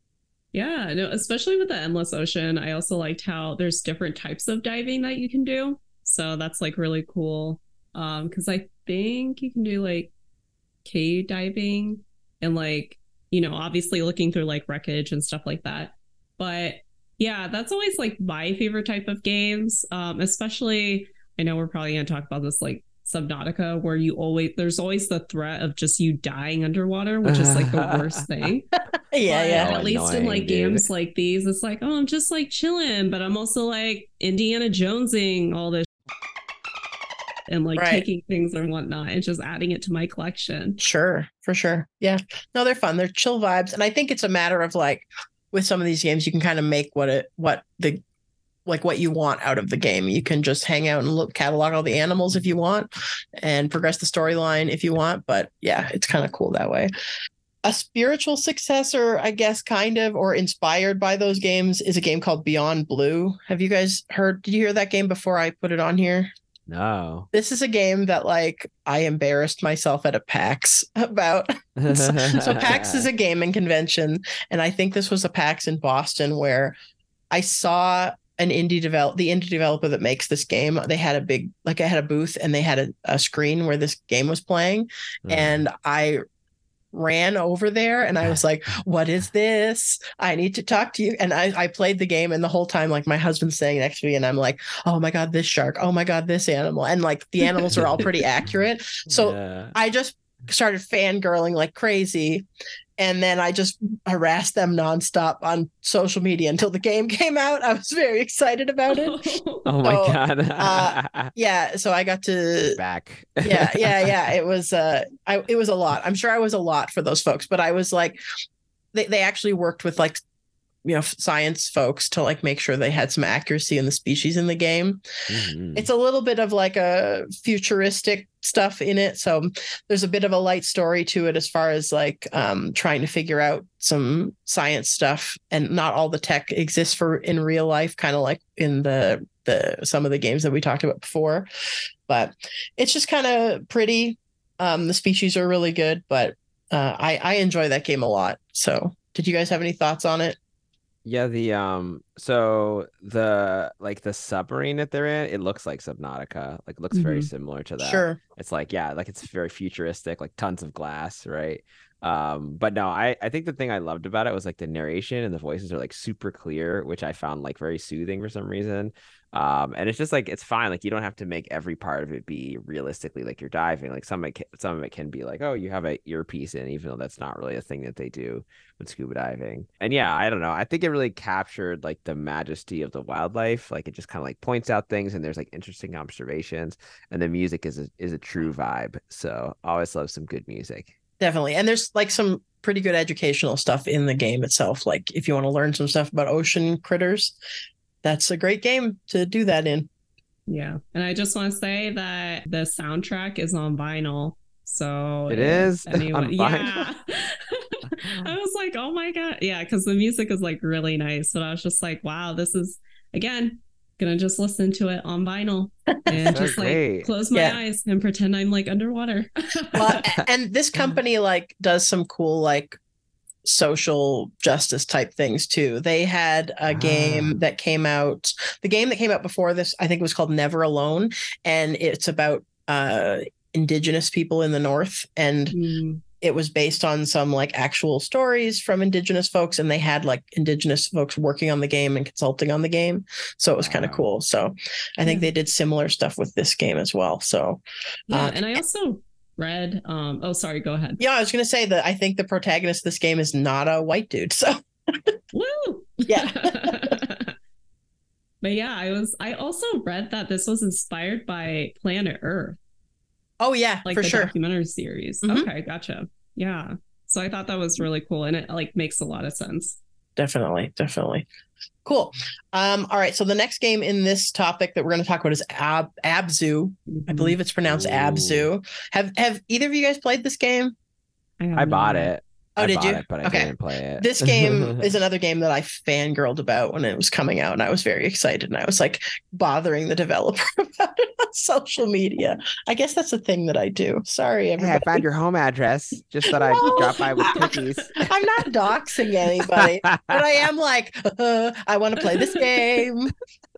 Yeah, no, especially with the endless ocean. I also liked how there's different types of diving that you can do. So that's like really cool. Um, because I think you can do like cave diving and like, you know, obviously looking through like wreckage and stuff like that. But yeah, that's always like my favorite type of games. Um, especially I know we're probably gonna talk about this like Subnautica, where you always there's always the threat of just you dying underwater, which is like the worst *laughs* thing. yeah But yeah Oh, At least in like dude. games like these, it's like, oh, I'm just like chilling, but I'm also like Indiana Jonesing all this and like Right. taking things and whatnot and just adding it to my collection. Sure, for sure. Yeah. No, they're fun. They're chill vibes. And I think it's a matter of like with some of these games, you can kind of make what it what the like what you want out of the game. You can just hang out and look catalog all the animals if you want and progress the storyline if you want. But yeah, it's kind of cool that way. A spiritual successor, I guess, kind of, or inspired by those games, is a game called Beyond Blue. Have you guys heard? Did you hear that game before I put it on here? No. This is a game that like I embarrassed myself at a PAX *laughs* about. so, so *laughs* PAX is a gaming convention, and I think this was a PAX in Boston where I saw an indie develop the indie developer that makes this game. They had a big like I had a booth and they had a, a screen where this game was playing, Mm. and I ran over there and I was like, What is this? I need to talk to you. And I, I played the game and the whole time, like my husband's sitting next to me and I'm like, Oh my God, this shark. Oh my God, this animal. And like the animals are all pretty *laughs* accurate. So Yeah. I just started fangirling like crazy. And then I just harassed them nonstop on social media until the game *laughs* came out. I was very excited about it. *laughs* Oh my So, god. uh, *laughs* yeah, so I got to Back. yeah, yeah, yeah. It was uh I it was a lot. I'm sure I was a lot for those folks, but I was like they, they actually worked with like you know science folks to like make sure they had some accuracy in the species in the game. Mhm. It's a little bit of like a futuristic stuff in it. So there's a bit of a light story to it as far as like um, trying to figure out some science stuff. And not all the tech exists for in real life, kind of like in the the some of the games that we talked about before. But it's just kind of pretty. Um, the species are really good, but uh, I I enjoy that game a lot. So did you guys have any thoughts on it? Yeah, the um so the like the submarine that they're in, it looks like Subnautica. Like looks very similar to that. Sure. It's like, yeah, like it's very futuristic, like tons of glass, right? Um, but no, I I think the thing I loved about it was like the narration and the voices are like super clear, which I found like very soothing for some reason. Um, and it's just like it's fine, like you don't have to make every part of it be realistically like you're diving. Like some of it can, some of it can be like, oh, you have a earpiece in, even though that's not really a thing that they do with scuba diving. And yeah, I don't know. I think it really captured like the majesty of the wildlife. Like it just kind of like points out things and there's like interesting observations. And the music is a is a true vibe. So always love some good music. Definitely. And there's like some pretty good educational stuff in the game itself. Like if you want to learn some stuff about ocean critters, that's a great game to do that in. Yeah. And I just want to say that the soundtrack is on vinyl. So it is. if is *laughs* on vinyl? yeah. *laughs* I was like, oh my God. Yeah, because the music is like really nice. And I was just like, wow, this is again gonna just listen to it on vinyl *laughs* and So just great. like close my Yeah. eyes and pretend I'm like underwater. *laughs* Well, and this company like does some cool like social justice type things too. They had a Ah. game that came out, the game that came out before this, I think it was called Never Alone, and it's about uh indigenous people in the north and Mm, it was based on some like actual stories from indigenous folks and they had like indigenous folks working on the game and consulting on the game so it was kind of cool so i think they did similar stuff with this game as well so yeah. Uh, and I also read um oh sorry, go ahead. yeah i was going to say that i think the protagonist of this game is not a white dude so Woo! *laughs* Yeah. *laughs* but yeah, I was I also read that this was inspired by Planet Earth, oh yeah like for the sure documentary series. Mhm. Okay, gotcha. Yeah. So I thought that was really cool and it like makes a lot of sense. definitely definitely cool um all right so the next game in this topic that we're going to talk about is Ab- abzu i believe it's pronounced Ooh. abzu have have either of you guys played this game have I bought it. Oh, I did bought you? It, but I Okay. didn't play it. this game *laughs* is another game that I fangirled about when it was coming out, and I was very excited. And I was like bothering the developer *laughs* about it on social media. I guess that's a thing that I do. Sorry, Hey, I found your home address. Just thought *laughs* I'd drop by with cookies. I'm not doxing anybody, but I am like, uh, I want to play this game.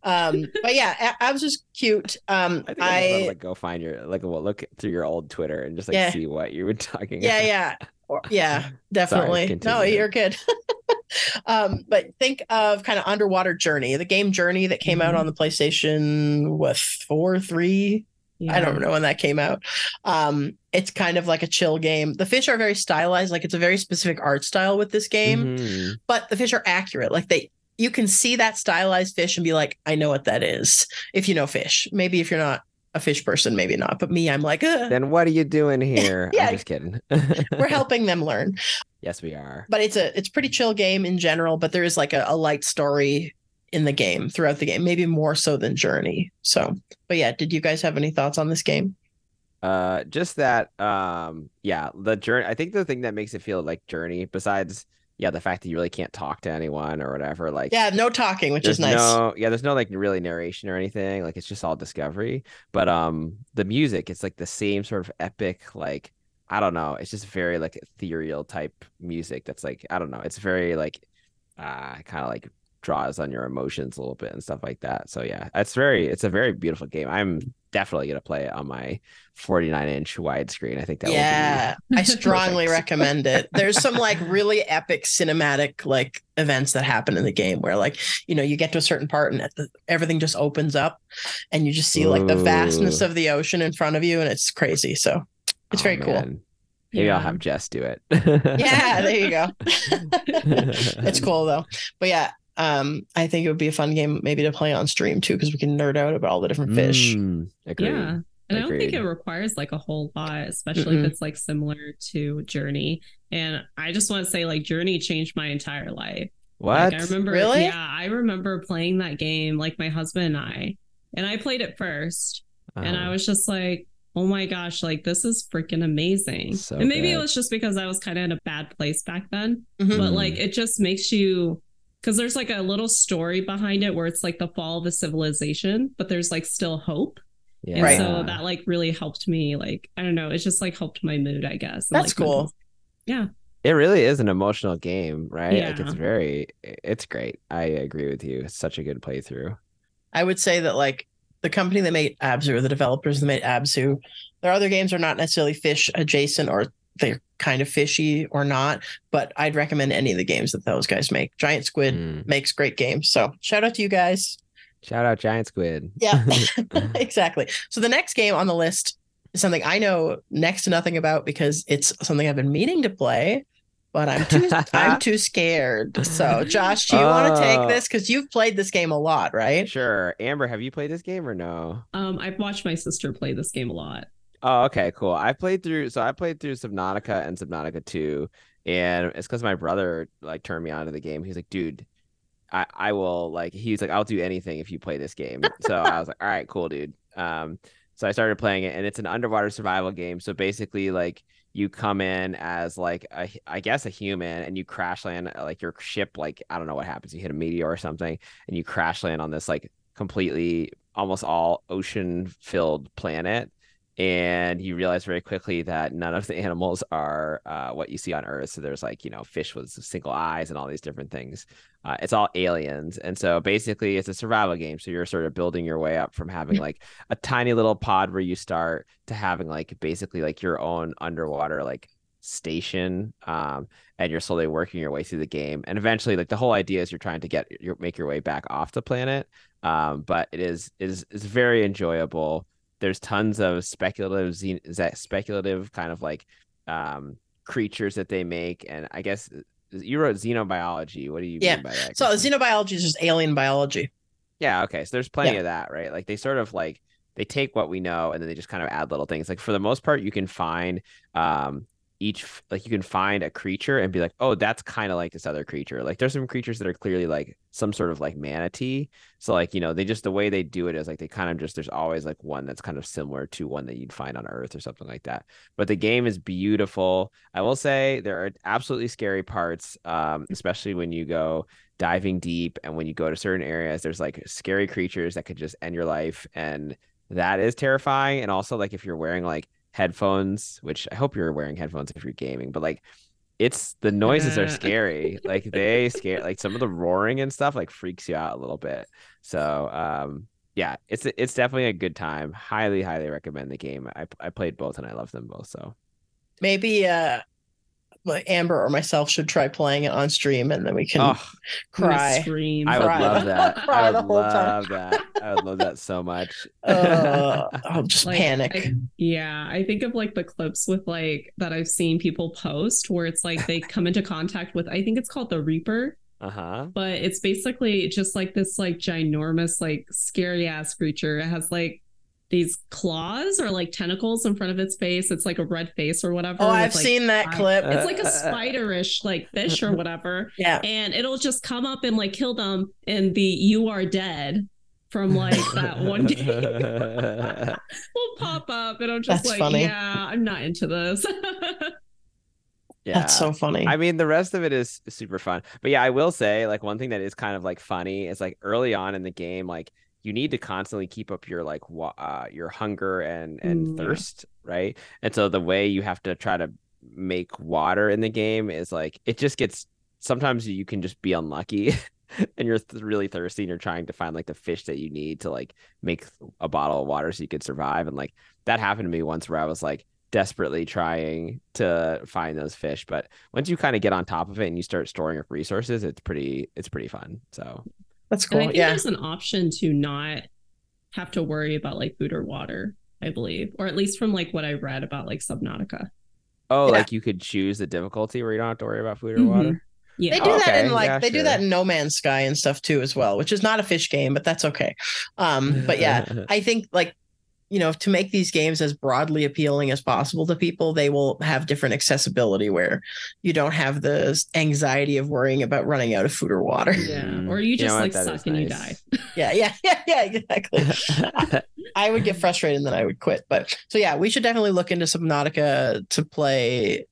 Um, but yeah, I, I was just cute. Um, I I, I, would like go find your like well look through your old Twitter and just like Yeah. see what you were talking yeah, about. yeah, or, yeah, *laughs* definitely. no, you're good. *laughs* um, but think of kind of underwater journey, the game Journey that came out Mhm. on the PlayStation with four, three, I don't know when that came out. Um, it's kind of like a chill game. The fish are very stylized, like it's a very specific art style with this game, Mhm. but the fish are accurate. Like they you can see that stylized fish and be like, I know what that is. If you know fish. Maybe if you're not a fish person, maybe not. But me, I'm like, "Ugh." Then what are you doing here? *laughs* Yeah. I'm just kidding. *laughs* we're helping them learn. yes, we are. But it's a it's pretty chill game in general, but there is like a, a light story in the game throughout the game, maybe more so than Journey. So but yeah, did you guys have any thoughts on this game? Uh, just that. Um, yeah, the journey. I think the thing that makes it feel like journey, besides yeah, the fact that you really can't talk to anyone or whatever, like Yeah, no talking, which is nice. no yeah there's no like really narration or anything like it's just all discovery. But um the music it's like the same sort of epic like i don't know it's just very like ethereal type music that's like i don't know it's very like uh kind of like draws on your emotions a little bit and stuff like that. So yeah it's very it's a very beautiful game. I'm definitely gonna play it on my 49 inch widescreen i think that would be yeah, *laughs* I strongly recommend it. There's some like really epic cinematic like events that happen in the game where like you know you get to a certain part and everything just opens up and you just see like the vastness Ooh. of the ocean in front of you and it's crazy. So will be it's oh, very cool. Oh, man. Maybe I'll have Jess do it. Yeah, there you go. *laughs* it's cool though. But yeah, um, I think it would be a fun game maybe to play on stream too, because we can nerd out about all the different fish. Mm, agreed. Yeah. And I don't think it requires like a whole lot, especially Mm-mm. if it's like similar to Journey. And I just want to say, like, Journey changed my entire life. What? Like, I remember, Really? yeah, I remember playing that game, like my husband and I, and I played it first, and I Uh, was just like, oh my gosh, like this is freaking amazing. So and maybe it was just because I was kind of in a bad place back then, Mhm. but like it just makes you because there's like a little story behind it where it's like the fall of a civilization, but there's like still hope. yeah. And Right. so that like really helped me. Like, I don't know, it's just like helped my mood, I guess. and, That's like, cool. yeah it really is an emotional game, right? Like it's very, it's great. I agree with you. It's such a good playthrough. I would say that like the company that made Abzu or the developers that made Abzu, their other games are not necessarily fish adjacent or they're kind of fishy or not, but I'd recommend any of the games that those guys make. Giant Squid Mm. makes great games. So shout out to you guys. Shout out Giant Squid. Yeah, *laughs* *laughs* exactly. So the next game on the list is something I know next to nothing about because it's something I've been meaning to play, but I'm too I'm *laughs* too scared. So Josh, do you want to take Oh. this because you've played this game a lot, right? Sure. Amber, have you played this game or no? Um, I've watched my sister play this game a lot. Oh, okay, cool. I played through so I played through Subnautica and Subnautica 2, and it's because my brother like turned me on to the game. He's like, dude, I, I will like he's like, I'll do anything if you play this game. So I was like, all right, cool, dude. Um, so I started playing it, and it's an underwater survival game. So basically, like you come in as like a I guess a human, and you crash land uh, like your ship. Like I don't know what happens. You hit a meteor or something, and you crash land on this like completely almost all ocean filled planet and you realize very quickly that none of the *laughs* animals are uh, what you see on Earth. So there's like you know fish with single eyes and all these different things. Uh, it's all aliens, and so basically it's a survival game. So you're sort of building your way up from having *laughs* like a tiny little pod where you start to having like basically like your own underwater like station um and you're slowly working your way through the game and eventually like the whole idea is you're trying to get your make your way back off the planet um but it is is is very enjoyable there's tons of speculative speculative kind of like um creatures that they make and i guess you wrote xenobiology what do you Yeah. mean by that So xenobiology is just alien biology. Yeah, okay. So there's plenty Yeah. of that, right? Like they sort of like they take what we know and then they just kind of add little things. Like for the most part, you can find um each like you can find a creature and be like, oh, that's kind of like this other creature. Like there's some creatures that are clearly like some sort of like manatee. So like, you know, they just the way they do it is like they kind of just there's always like one that's kind of similar to one that you'd find on Earth or something like that. But the game is beautiful. I will say there are absolutely scary parts, um, especially when you go diving deep and when you go to certain areas there's like scary creatures that could just end your life and that is terrifying and also like if you're wearing like headphones which i hope you're wearing headphones if you're gaming but like it's the noises are scary. *laughs* Like they scare like some of the roaring and stuff like freaks you out a little bit. So um yeah it's it's definitely a good time. Highly highly recommend the game. I, I played both and i love them both so. Maybe uh Amber or myself should try playing it on stream and then we can oh I'm cry. Scream. i would Cry. love that *laughs* Cry i the would whole time. love that i would love that so much *laughs* Uh, I'll *laughs* just Like, panic. I- yeah, I think of like the clips with like that I've seen people post where it's like they come into contact with I think it's called the Reaper, uh-huh but it's basically just like this like ginormous like scary ass creature. It has like these claws or like tentacles in front of its face. It's like a red face or whatever. oh, I've like, seen that eye- clip. It's like a *laughs* spiderish like fish or whatever, *laughs* yeah. and it'll just come up and like kill them, and the "You are dead" from like that one game *laughs* will pop up, and I'm just That's like, funny. yeah, I'm not into this. yeah That's so funny. I mean, the rest of it is super fun. But yeah, I will say, like, one thing that is kind of like funny is like early on in the game, like you need to constantly keep up your like uh, your hunger and and Mm, thirst, right? And so the way you have to try to make water in the game is like it just gets sometimes you can just be unlucky *laughs* and you're th- really thirsty and you're trying to find like the fish that you need to like make a bottle of water so you could survive. And like that happened to me once where I was like desperately trying to find those fish. But once you kind of get on top of it and you start storing up resources it's pretty it's pretty fun. So That's And I think Yeah. there's an option to not have to worry about like food or water, I believe, or at least from like what I read about like Subnautica. Oh, Yeah. like you could choose the difficulty where you don't have to worry about food or Mhm. water. Yeah. They do that Okay, in like yeah, they do that in No Man's Sky and stuff too as well, which is not a fish game, but that's okay. Um, but yeah, *laughs* I think like you know to make these games as broadly appealing as possible to people, they will have different accessibility where you don't have the anxiety of worrying about running out of food or water. Yeah. Mm, Or you you know just like suck is and you die. *laughs* yeah, yeah, *laughs* yeah, yeah, exactly. *laughs* I would get frustrated and then I would quit. But so yeah, we should definitely look into Subnautica to play.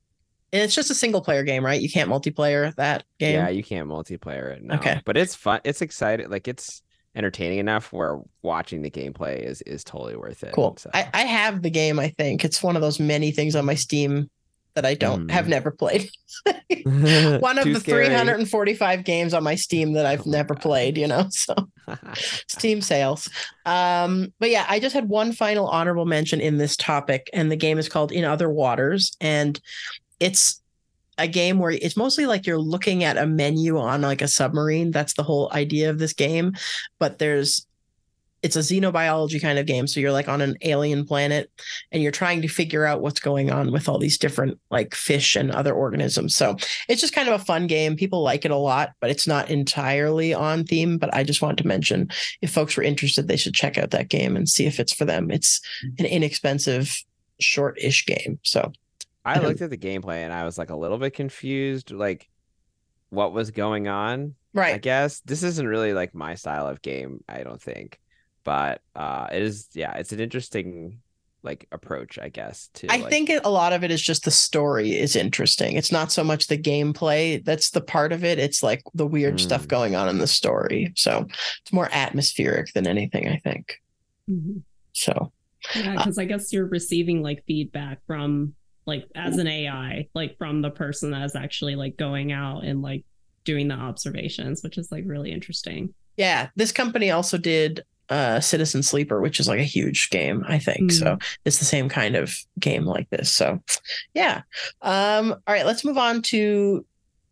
And it's just a single player game, right? You can't multiplayer that game. yeah, you can't multiplayer it. No. Okay. but it's fun. It's exciting. Like it's entertaining enough where watching the gameplay is is totally worth it. Cool. So. I, I have the game, I think. It's one of those many things on my Steam that I don't Mm. have never played. *laughs* *laughs* one of the scary. 345 games on my Steam that I've Oh never God. played, you know. *laughs* So Steam sales. Um, but yeah, I just had one final honorable mention in this topic, and the game is called In Other Waters, and it's a game where it's mostly like you're looking at a menu on like a submarine. That's the whole idea of this game. But there's it's a xenobiology kind of game. So you're like on an alien planet and you're trying to figure out what's going on with all these different like fish and other organisms. So it's just kind of a fun game. People like it a lot, but it's not entirely on theme. But I just wanted to mention if folks were interested, they should check out that game and see if it's for them. It's mm-hmm. an inexpensive, short-ish game. So I *laughs* looked at the gameplay and I was like a little bit confused, like what was going on. Right. I guess this isn't really like my style of game. I don't think, but uh, it is. Yeah, it's an interesting like approach, I guess. To I like- think a lot of it is just the story is interesting. It's not so much the gameplay that's the part of it. It's like the weird stuff Mm. going on in the story. So it's more atmospheric than anything, I think. Mhm. So Yeah, because I guess you're receiving like feedback from like as an AI, like from the person that is actually like going out and like doing the observations, which is like really interesting. yeah, this company also did uh Citizen Sleeper, which is like a huge game, I think. So it's the same kind of game like this. So yeah. Um, all right, let's move on to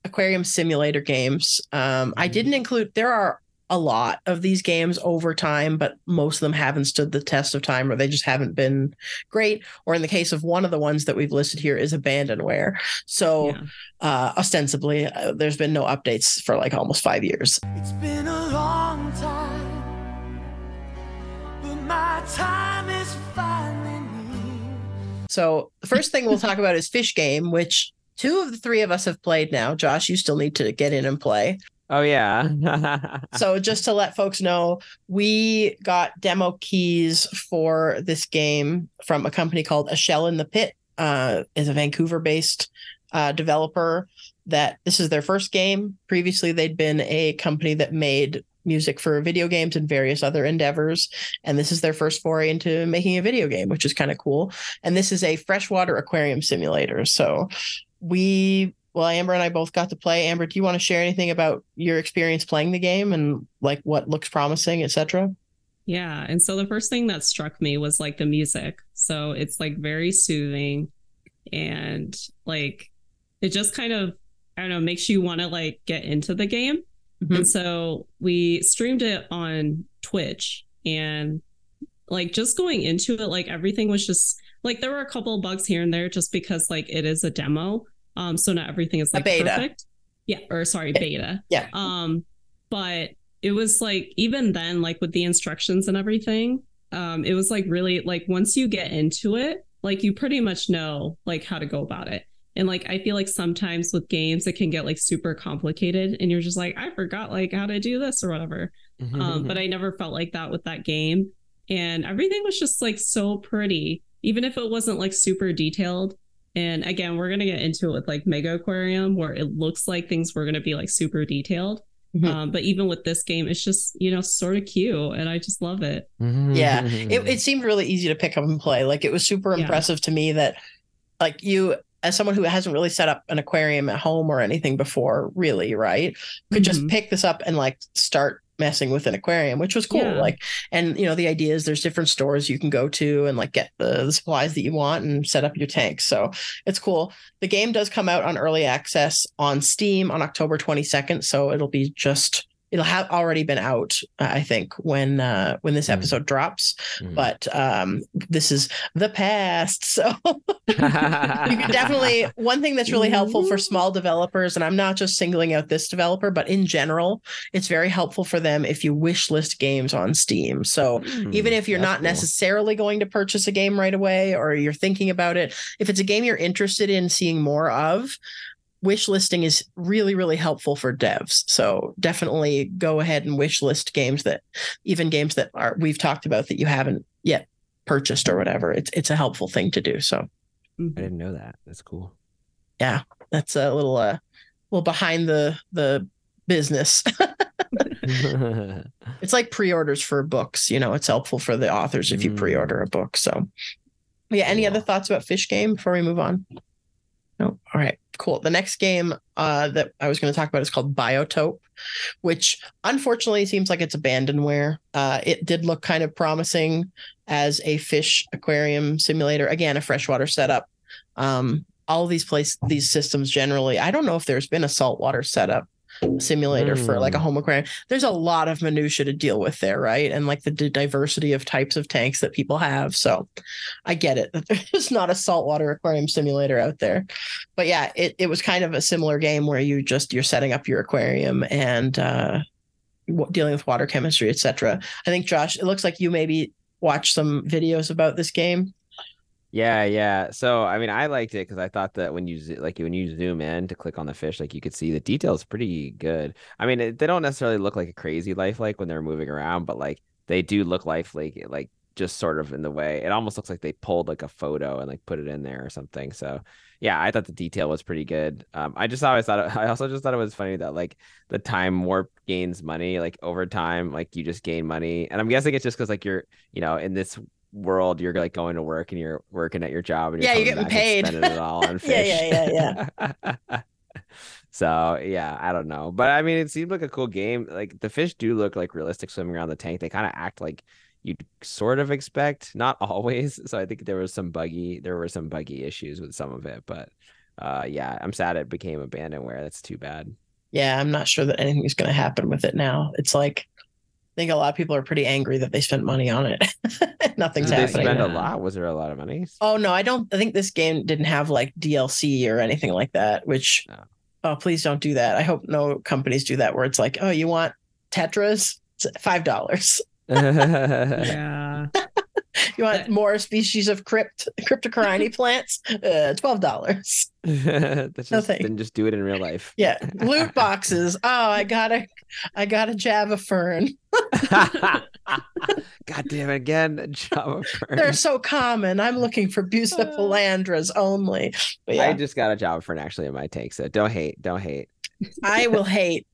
aquarium simulator games. Um, I didn't include there are a lot of these games over time, but most of them haven't stood the test of time or they just haven't been great. Or in the case of one of the ones that we've listed here is Abandonware. So Yeah. uh, ostensibly, uh, there's been no updates for like almost five years. It's been a long time, but my time is finally near. So the first thing we'll talk about is Fish Game, which two of the three of us have played now. Josh, you still need to get in and play. Oh yeah. *laughs* So just to let folks know, we got demo keys for this game from a company called A Shell in the Pit. Uh, is a Vancouver-based uh, developer. That this is their first game. Previously, they'd been a company that made music for video games and various other endeavors, and this is their first foray into making a video game, which is kind of cool. And this is a freshwater aquarium simulator. So we well amber and i both got to play amber do you want to share anything about your experience playing the game and like what looks promising etc Yeah. And so the first thing that struck me was like the music. So it's like very soothing and like it just kind of, I don't know, makes you want to like get into the game. Mhm. And so we streamed it on Twitch and like just going into it, like everything was just like there were a couple of bugs here and there just because like it is a demo. Um, so not everything is like beta. perfect. Yeah, or sorry, beta. yeah Um, but it was like even then, like with the instructions and everything, um, it was like really like once you get into it, like you pretty much know like how to go about it. And like I feel like sometimes with games it can get like super complicated and you're just like, I forgot like how to do this or whatever. Um, but I never felt like that with that game. And everything was just like so pretty, even if it wasn't like super detailed. And again, we're gonna get into it with like Mega Aquarium, where it looks like things were gonna be like super detailed. Mhm. Um, but even with this game, it's just you know sort of cute, and I just love it. yeah it, it seemed really easy to pick up and play like it was super Yeah. impressive to me that like you as someone who hasn't really set up an aquarium at home or anything before really right could just Mhm. pick this up and like start messing with an aquarium which was cool Yeah. like and you know the idea is there's different stores you can go to and like get the, the supplies that you want and set up your tank so it's cool the game does come out on early access on steam on october 22nd so it'll be just it'll have already been out, uh, I think, when uh, when this Mm. episode drops. Mm. But um, this is the past, *laughs* so you can definitely *laughs* one thing that's really helpful for small developers and i'm not just singling out this developer but in general it's very helpful for them if you wish list games on steam so even if you're Hmm, That's not cool. necessarily going to purchase a game right away or you're thinking about it if it's a game you're interested in seeing more of wish listing is really really helpful for devs. So definitely go ahead and wish list games that even games that are we've talked about that you haven't yet purchased or whatever. It's it's a helpful thing to do so. I didn't know that. That's cool. Yeah, that's a little uh little behind the the business. *laughs* It's like pre-orders for books you know it's helpful for the authors if you Mm. pre-order a book so. Yeah any Cool. other thoughts about fish game before we move on? No? All right cool. The next game uh that i was going to talk about is called biotope which unfortunately seems like it's abandonware. Uh it did look kind of promising as a fish aquarium simulator. Again a freshwater setup. Um all these place these systems generally i don't know if there's been a saltwater setup simulator for like a Mm. home aquarium. There's a lot of minutia to deal with there right? And like the diversity of types of tanks that people have. So i get it *laughs* there's not a saltwater aquarium simulator out there. But yeah it, it was kind of a similar game where you just you're setting up your aquarium and uh dealing with water chemistry etc i think josh it looks like you maybe watched some videos about this game Yeah, yeah. So I mean, I liked it because I thought that when you like when you zoom in to click on the fish, like you could see the details pretty good. I mean, it, they don't necessarily look like a crazy lifelike when they're moving around, but like they do look lifelike, like just sort of in the way. It almost looks like they pulled like a photo and like put it in there or something. So yeah, I thought the detail was pretty good. Um, I just always thought it, *laughs* I also just thought it was funny that like the time warp gains money, like over time, like you just gain money, and I'm guessing it's just because like you're, you know, in this world you're like going to work and you're working at your job and Yeah, you're getting paid. spending it all on *laughs* fish. Yeah, fish. yeah, *laughs* yeah, so yeah, I don't know, but I mean, it seemed like a cool game. Like the fish do look like realistic swimming around the tank. They kind of act like you'd sort of expect, not *laughs* always. So I think there was some buggy, there were some buggy issues with some of it, but uh, yeah, I'm sad it became abandonware. That's too bad. yeah i'm not sure that anything's going to happen with it now it's like i think a lot of people are pretty angry that they spent money on it *laughs* nothing's Did they happening spend a lot? Was there a lot of money? oh no i don't i think this game didn't have like dlc or anything like that which No. oh please don't do that i hope no companies do that where it's like oh you want tetras It's five dollars *laughs* *laughs* Yeah. You want more species of crypt cryptocoryne *laughs* plants uh, twelve dollars *laughs* That's No just thanks. then just do it in real life. yeah loot *laughs* boxes oh i got a i got a java fern God damn it again, Java Fern. They're so common. I'm looking for bucephalandras only. But I just got a Java Fern actually in my tank, so don't hate, don't hate. I, will hate.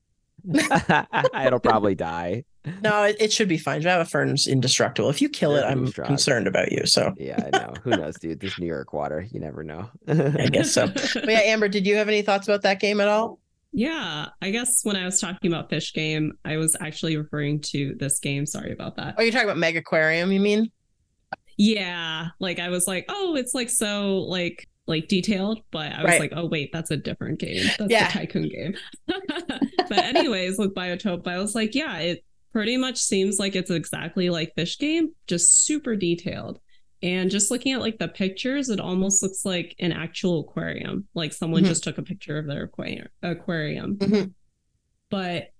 It'll probably die. No, it, it should be fine. Java Fern's indestructible. If you kill it, They're I'm strong. concerned about you. So Yeah, I know. Who knows, dude? This New York water, you never know. *laughs* I guess so. But yeah, Amber, did you have any thoughts about that game at all? Yeah, I guess when I was talking about Fish Game, I was actually referring to this game. Sorry about that. Oh, you're talking about Mega Aquarium, you mean? Yeah, like I was like, oh, it's like so like like detailed, but I was Right. like, oh wait, that's a different game. That's Yeah. the tycoon game. *laughs* but anyways, with Biotope, I was like, yeah, it pretty much seems like it's exactly like Fish Game, just super detailed. And just looking at like the pictures, it almost looks like an actual aquarium. Like someone Mhm. just took a picture of their aquarium. aquarium. Mhm. But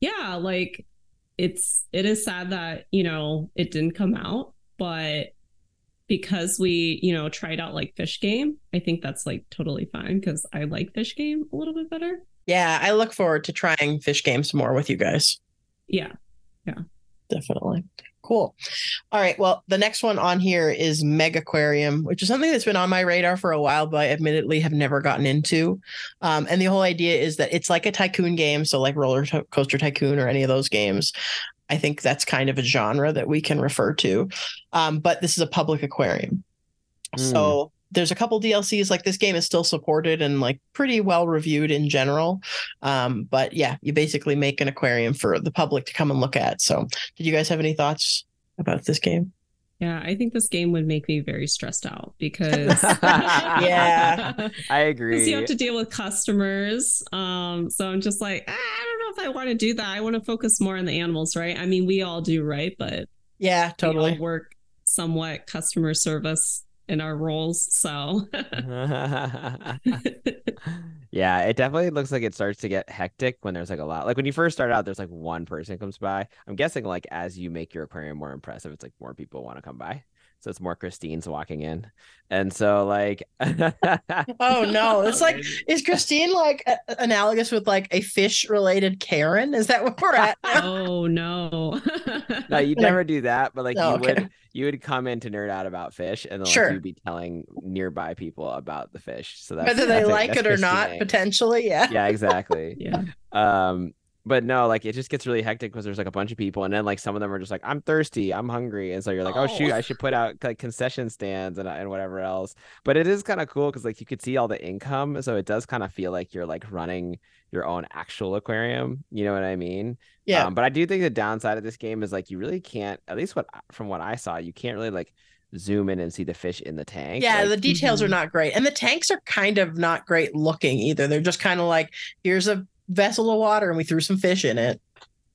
yeah, like it's it is sad that, you know, it didn't come out, but because we, you know, tried out like Fish Game, I think that's like totally fine because I like Fish Game a little bit better. Yeah, I look forward to trying fish games more with you guys. Yeah. Definitely. Cool. All right. Well, the next one on here is Mega Aquarium, which is something that's been on my radar for a while, but I admittedly have never gotten into. Um, and the whole idea is that it's like a tycoon game. So, like Roller Coaster Tycoon or any of those games. I think that's kind of a genre that we can refer to. Um, but this is a public aquarium. So, there's a couple DLCs. Like this game is still supported and like pretty well reviewed in general. Um, but yeah, you basically make an aquarium for the public to come and look at. So, did you guys have any thoughts about this game? Yeah, I think this game would make me very stressed out because *laughs* Yeah. *laughs* I agree. because you have to deal with customers. Um, so I'm just like, ah, I don't know if I want to do that. I want to focus more on the animals, right? I mean, we all do, right? But Yeah, we totally. all work somewhat customer service in our roles. So *laughs* *laughs* yeah, it definitely looks like it starts to get hectic when there's like a lot. Like when you first start out, there's like one person comes by. I'm guessing like as you make your aquarium more impressive, it's like more people want to come by. So it's more Christine's walking in. And so like Oh no, *laughs* it's like is Christine like a- analogous with like a fish related Karen? Is that what we're at? now? oh no. *laughs* no, you'd never do that, but like Oh, you okay. would you would come in to nerd out about fish and then like, Sure. you'd be telling nearby people about the fish. So that's Whether they that's, like it or not, potentially, yeah. Yeah, exactly. *laughs* yeah. um but no like it just gets really hectic because there's like a bunch of people and then like some of them are just like i'm thirsty i'm hungry and so you're like oh, shoot Oh. i should put out like concession stands and, and whatever else but it is kind of cool because like you could see all the income so it does kind of feel like you're like running your own actual aquarium you know what i mean Yeah. um, but i do think the downside of this game is like you really can't at least what from what i saw you can't really like zoom in and see the fish in the tank yeah, like, the details are Mhm. *laughs* not great. And the tanks are kind of not great looking either. They're just kind of like, here's a vessel of water and we threw some fish in it.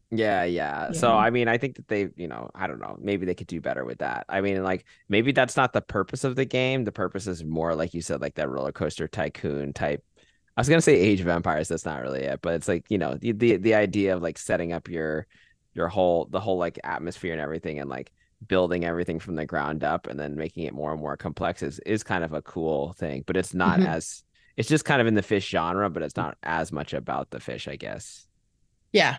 Yeah, yeah. So I mean, I think that they, you know, I don't know, maybe they could do better with that. I mean, like maybe that's not the purpose of the game. The purpose is more like you said, like that roller coaster tycoon type. I was gonna say Age of Empires. That's not really it, but it's like you know the the the idea of like setting up your your whole the whole like atmosphere and everything and like building everything from the ground up and then making it more and more complex is is kind of a cool thing. But it's not Mhm. as it's just kind of in the fish genre, but it's mm. not as much about the fish, I guess. Yeah,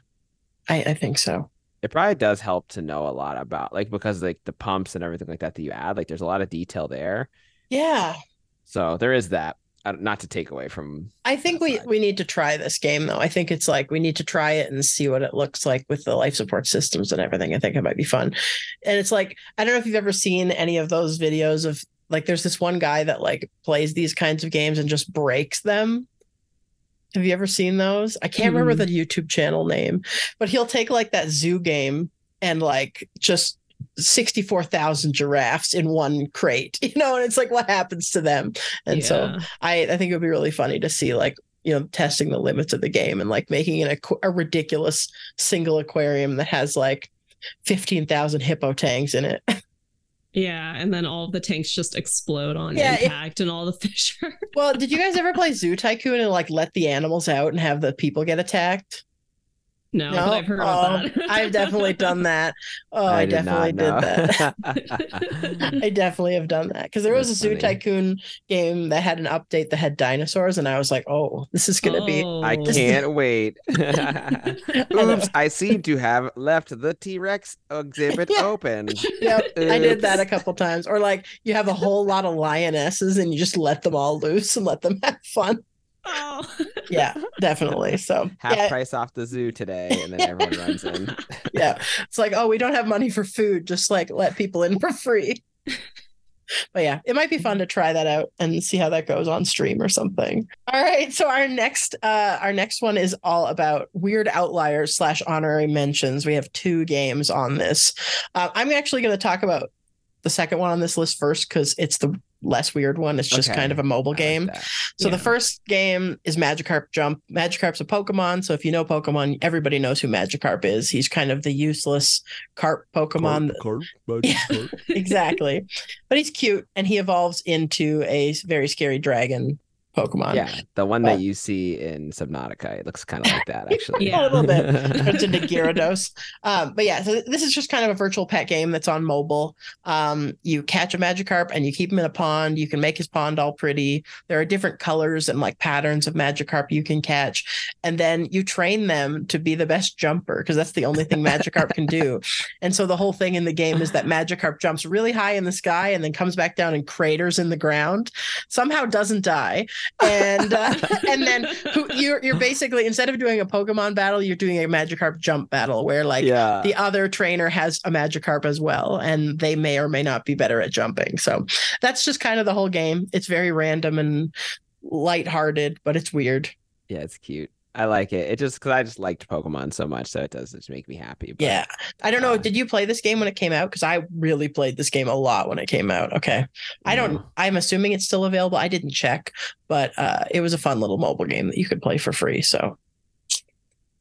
I, I think so. it probably does help to know a lot about like because like the pumps and everything like that that you add like there's a lot of detail there Yeah. so there is that not to take away from I think we, fine. we need to try this game though. I think it's like we need to try it and see what it looks like with the life support systems and everything. I think it might be fun. And it's like I don't know if you've ever seen any of those videos of like there's this one guy that like plays these kinds of games and just breaks them. Have you ever seen those? I can't remember hmm. the YouTube channel name, but he'll take like that zoo game and like just 64,000 giraffes in one crate, *laughs* you know, and it's like what happens to them. And so I, I think it would be really funny to see like you know testing the limits of the game and like making it a, a ridiculous single aquarium that has like 15,000 hippo tanks in it. *laughs* Yeah, and then all of the tanks just explode on Yeah, it- impact, and all the *laughs* fish are. well, did you guys ever play Zoo Tycoon and like let the animals out and have the people get attacked? No, but I've heard Oh, of that. I've definitely done that. Oh, I, did definitely did that. *laughs* *laughs* I definitely have done that because there was a Zoo funny. Tycoon game that had an update that had dinosaurs, and I was like, "Oh, this is gonna be." Oh. i can't wait *laughs* oops i seem to have left the t-rex exhibit Yeah. open Yep, I did that a couple times. Or like you have a whole lot of lionesses and you just let them all loose and let them have fun. Oh. Yeah, definitely. So half yeah, price off the zoo today and then *laughs* everyone runs in *laughs* yeah. It's like, oh, we don't have money for food. Just like let people in for free. *laughs* But yeah, it might be fun to try that out and see how that goes on stream or something. All right. So our next uh our next one is all about weird outliers slash honorary mentions. We have two games on this. Uh, I'm actually going to talk about the second one on this list first because it's the less weird one. It's just Okay. kind of a mobile I like game. that. So the first game is Magikarp Jump. Magikarp's a Pokemon. So if you know Pokemon, everybody knows who Magikarp is. He's kind of the useless carp Pokemon. *laughs* Yeah. exactly. But he's cute and he evolves into a very scary dragon Pokemon. yeah the one Uh, that you see in subnautica it looks kind of like that actually Yeah. A little bit. *laughs* turns into Gyarados. Um, but yeah, so this is just kind of a virtual pet game that's on mobile. Um, you catch a Magikarp and you keep him in a pond. You can make his pond all pretty. There are different colors and like patterns of Magikarp you can catch, and then you train them to be the best jumper because that's the only thing Magikarp can do. *laughs* And so the whole thing in the game is that Magikarp jumps really high in the sky and then comes back down and craters in the ground. Somehow doesn't die, and uh, *laughs* and then who you're you're basically instead of doing a Pokemon battle, you're doing a Magikarp jump battle where like yeah the other trainer has a Magikarp as well, and they may or may not be better at jumping. So that's just kind of the whole game. It's very random and lighthearted, but it's weird. yeah it's cute i like it it just because i just liked pokemon so much so it does just make me happy but Yeah. I don't know. Uh, Did you play this game when it came out? Because I really played this game a lot when it came out. Okay. I don't, No. I'm assuming it's still available. I didn't check, but uh, it was a fun little mobile game that you could play for free. So,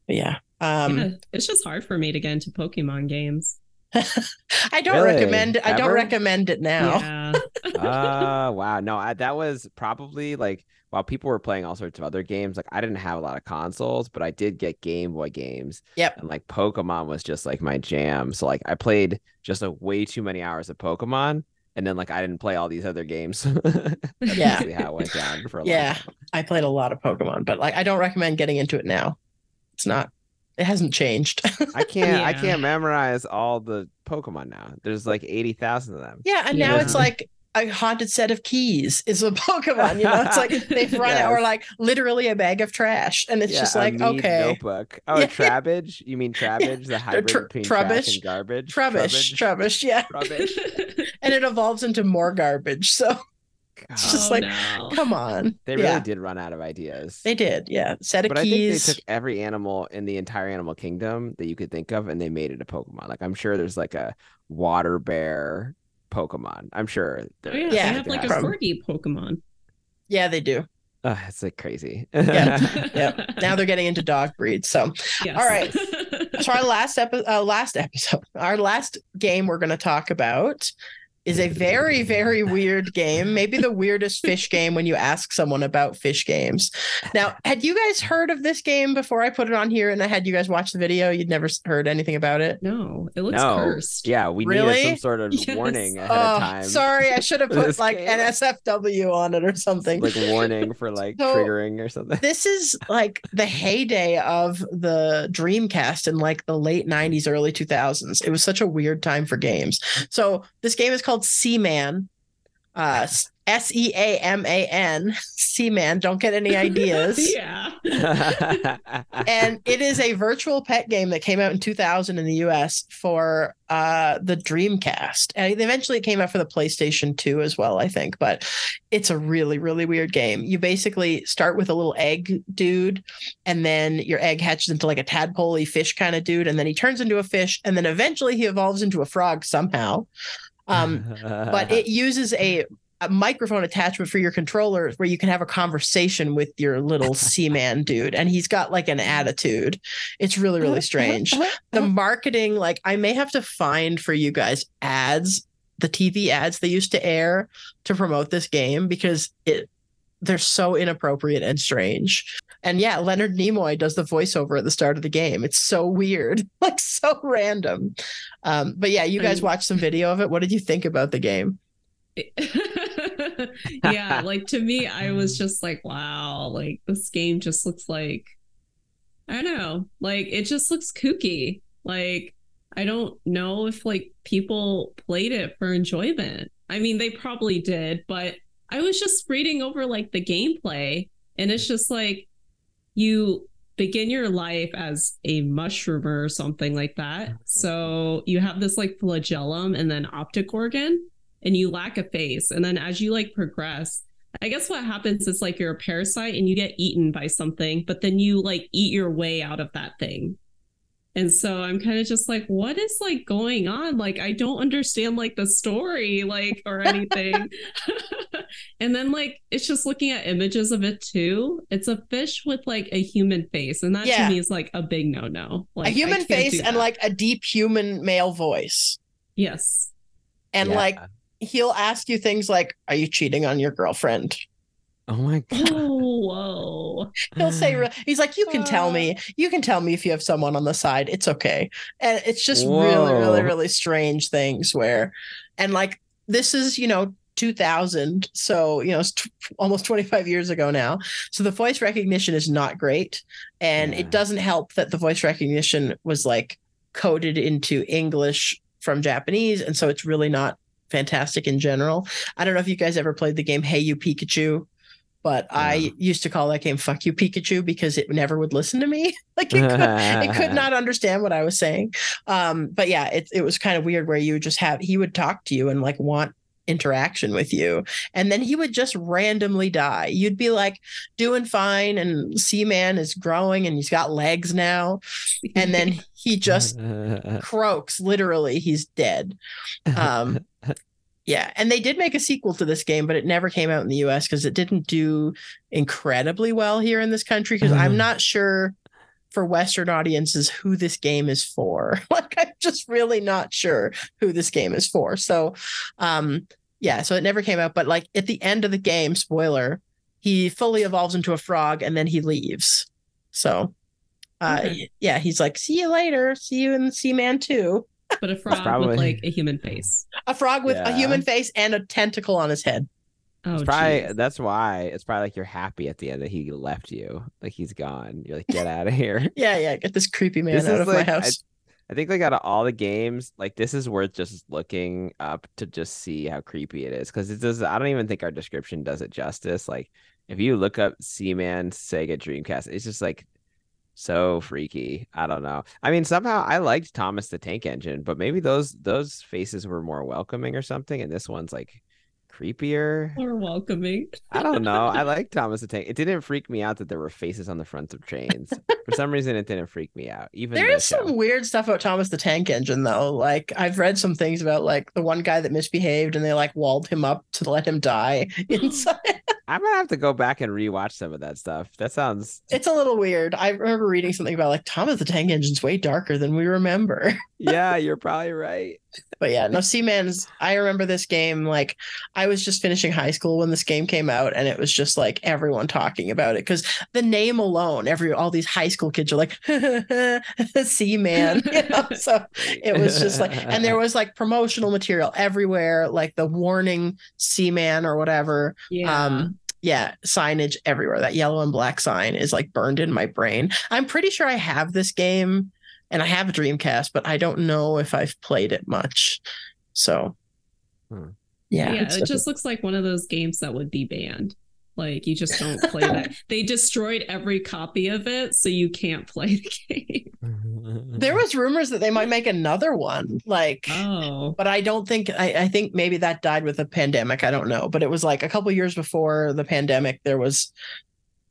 but yeah. Um, Yeah, it's just hard for me to get into Pokemon games. *laughs* I don't Really? recommend. I don't recommend it now. Yeah. uh *laughs* wow no I, that was probably like while people were playing all sorts of other games like i didn't have a lot of consoles but i did get game boy games Yep. and like pokemon was just like my jam so like i played just a way too many hours of pokemon and then like i didn't play all these other games *laughs* Yeah. how it went down for a Yeah. time. I played a lot of Pokemon, but like I don't recommend getting into it now. It's not. It hasn't changed. *laughs* i can't i can't memorize all the pokemon now. There's like 80000 of them. Yeah, and now it's like a haunted set of keys is a *laughs* Pokemon. You know, it's like *laughs* they've run out, or like literally a bag of trash, and it's Yeah, just like mead okay, notebook. Oh Yeah. Trabbage? You mean Trabbage the hybrid tr- between trash and garbage? Trubbish, Trubbish, yeah, Rubbish. and it evolves into more garbage. So *laughs* It's just Oh, like, no. come on, They really yeah, did run out of ideas. they did, yeah, set of but I think they took every animal in the entire animal kingdom that you could think of and they made it a Pokemon. Like I'm sure there's like a water bear Pokemon. I'm sure Oh, there yeah, they have like a from- corgi Pokemon. yeah, they do. Ugh, it's like crazy. *laughs* Yeah. *laughs* Yep. Now they're getting into dog breeds. So Yes. All right. so our last epi- uh, last episode, our last game we're going to talk about is a very very weird game, maybe the weirdest fish game when you ask someone about fish games. Now, had you guys heard of this game before I put it on here and I had you guys watch the video? You'd never heard anything about it? no, it looks no. cursed. Yeah, we Really? needed some sort of *laughs* Yes. warning ahead Oh, of time. sorry, I should have *laughs* put like game. NSFW on it or something. like warning for like So- triggering or something. this is like the heyday of the Dreamcast in like the late 90s, early 2000s. It was such a weird time for games. So this game is called Seaman. Uh *laughs* S E A M A N. Seaman. Don't get any ideas. *laughs* yeah. *laughs* and it is a virtual pet game that came out in 2000 in the US for uh, the Dreamcast. And eventually it came out for the PlayStation 2 as well, I think. But it's a really, really weird game. You basically start with a little egg dude, and then your egg hatches into like a tadpole fish kind of dude, and then he turns into a fish, and then eventually he evolves into a frog somehow. Um, but it *laughs* uses a, a microphone attachment for your controller where you can have a conversation with your little *laughs* seaman dude and he's got like an attitude. It's really really uh-huh, uh-huh, strange. Uh-huh, the marketing like i may have to find for you guys ads the tv ads they used to air to promote this game because it they're so inappropriate and strange. And yeah leonard nimoy does the voiceover at the start of the game. It's so weird *laughs* like so random. Um but yeah you guys watched some video of it. What did you think about the game? *laughs* Yeah, like to me, I was *laughs* just like, wow, like this game just looks like I don't know, like it just looks kooky. Like I don't know if like people played it for enjoyment. I mean, they probably did, but I was just reading over like the gameplay, and it's just like you begin your life as a mushroomer or something like that. So you have this like flagellum and then optic organ and you lack a face. And then as you like progress, I guess what happens is like you're a parasite and you get eaten by something, but then you like eat your way out of that thing. And so I'm kind of just like, what is like going on? Like, I don't understand like the story, like, or anything. *laughs* *laughs* and then like it's just looking at images of it too. It's a fish with like a human face, and that Yeah. to me is like a big no no. Like a I human face and like a deep human male voice yes, and Yeah. like he'll ask you things like are you cheating on your girlfriend oh my *laughs* god. oh whoa, he'll say he's like you can tell me you can tell me if you have someone on the side. It's okay. And it's just really really really strange things where and like this is you know 2000 so you know it's t- almost 25 years ago now. So the voice recognition is not great and Yeah. it doesn't help that the voice recognition was like coded into english from japanese and so it's really not fantastic in general. I don't know if you guys ever played the game hey you pikachu but i used to call that game fuck you pikachu because it never would listen to me. *laughs* Like it could, it could *laughs* not understand what i was saying. Um but yeah it, it was kind of weird where you would just have he would talk to you and like want interaction with you. And then he would just randomly die. You'd be like doing fine and seaman is growing and he's got legs now. And then *laughs* he just croaks. Literally he's dead. Um yeah and they did make a sequel to this game but it never came out in the us because it didn't do incredibly well here in this country because i'm not sure for Western audiences who this game is for. *laughs* like I'm just really not sure who this game is for. So um yeah, so it never came out, but like at the end of the game, spoiler, he fully evolves into a frog and then he leaves. So uh Okay. yeah, he's like, see you later, see you in Seaman 2. But a frog probably- with like a human face. A frog with a human face and a tentacle on his head. Oh, It's probably geez. that's why it's probably like you're happy at the end that he left you, like he's gone. You're like, get *laughs* out of here. Yeah, yeah, get this creepy man This out is of like- my I- house. I think like out of all the games, like this is worth just looking up to just see how creepy it is. Because it does. I don't even think our description does it justice. Like if you look up Seaman Sega Dreamcast, it's just like so freaky. I don't know. I mean, somehow I liked Thomas the Tank Engine, but maybe those those faces were more welcoming or something, and this one's like creepier. Or welcoming. I don't know. I *laughs* like Thomas the Tank. It didn't freak me out that there were faces on the fronts of trains. For some reason, it didn't freak me out. Even There the is some weird stuff about Thomas the Tank Engine, though. Like I've read some things about like the one guy that misbehaved and they like walled him up to let him die *laughs* inside. I'm gonna have to go back and rewatch some of that stuff. That sounds it's a little weird. I remember reading something about like Thomas the Tank Engine's way darker than we remember. *laughs* yeah, you're probably right. But yeah, no, Seaman's. I remember this game like I was just finishing high school when this game came out, and it was just like everyone talking about it because the name alone, every all these high school kids are like *laughs* Seaman. *laughs* You know? So it was just like, and there was like promotional material everywhere, like the warning Seaman or whatever. Yeah. Um, yeah, signage everywhere. That yellow and black sign is like burned in my brain. I'm pretty sure I have this game and I have a Dreamcast, but I don't know if I've played it much. So, Hmm. yeah, yeah, it's it just looks like one of those games that would be banned. Like you just don't play *laughs* that. They destroyed every copy of it, so you can't play the game. *laughs* there was rumors that they might make another one, like. Oh, But I don't think I, I think maybe that died with the pandemic. I don't know. But it was like a couple years before the pandemic, there was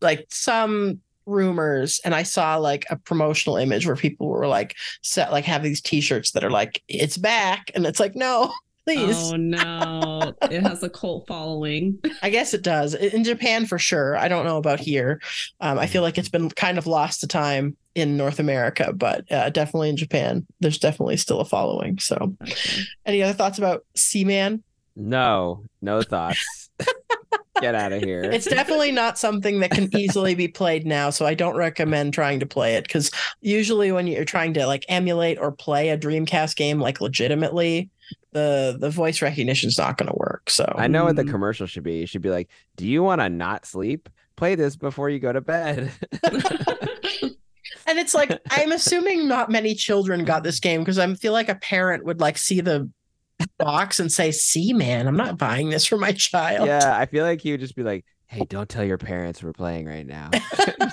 like some rumors and I saw like a promotional image where people were like set like have these t-shirts that are like it's back and it's like no *laughs* please oh no! It has a cult following. *laughs* I guess it does in Japan for sure I don't know about here um, I feel like it's been kind of lost to time in North America but uh, definitely in Japan there's definitely still a following so Okay. any other thoughts about Seaman no, no thoughts. Get out of here. it's definitely not something that can easily be played now so i don't recommend trying to play it because usually when you're trying to like emulate or play a dreamcast game like legitimately the the voice recognition is not going to work so I know what the Mm. commercial should be. It should be like, "Do you want to not sleep? Play this before you go to bed." *laughs* and it's like i'm assuming not many children got this game because i feel like a parent would like see the box and say see man i'm not buying this for my child. Yeah, I feel like he would just be like, "Hey, don't tell your parents we're playing right now." *laughs* *laughs*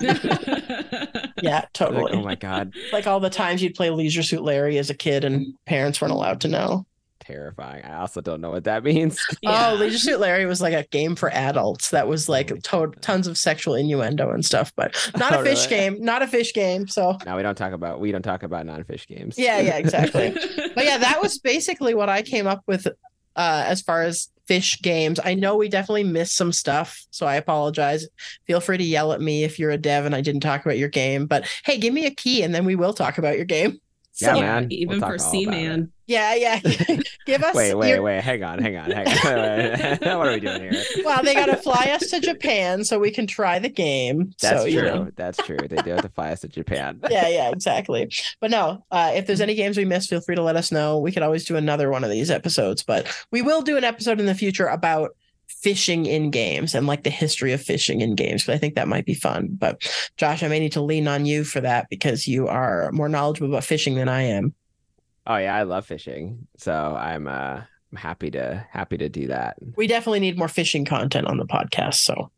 yeah Like, totally. Oh my god, like all the times you'd play leisure suit larry as a kid and parents weren't allowed to know terrifying. I also don't know what that *laughs* means. Yeah. Oh, Leisure Suit Larry was like a game for adults that was like to- tons of sexual innuendo and stuff, but *laughs* not Oh, a fish really? game, not a fish game. So now we don't talk about we don't talk about non-fish games. yeah, yeah, exactly. *laughs* but yeah, that was basically what I came up with uh, as far as fish games. I know we definitely missed some stuff, so I apologize. Feel free to yell at me if you're a dev and I didn't talk about your game. But hey, give me a key and then we will talk about your game. Yeah, So- man. We'll even for all about Seaman. Yeah, yeah. *laughs* give us Wait, wait, your- wait. Hang on, hang on, hang on. *laughs* *laughs* what are we doing here? Well, they got to fly us to Japan so we can try the game. That's so, true. You know. That's true. They do have to fly us to Japan. yeah, yeah, exactly. But no, uh, if there's any games we missed, feel free to let us know. We could always do another one of these episodes, but we will do an episode in the future about fishing in games and like the history of fishing in games. But I think that might be fun. But Josh, I may need to lean on you for that because you are more knowledgeable about fishing than I am. Oh yeah, I love fishing. So I'm uh I'm happy to happy to do that. We definitely need more fishing content on the podcast. So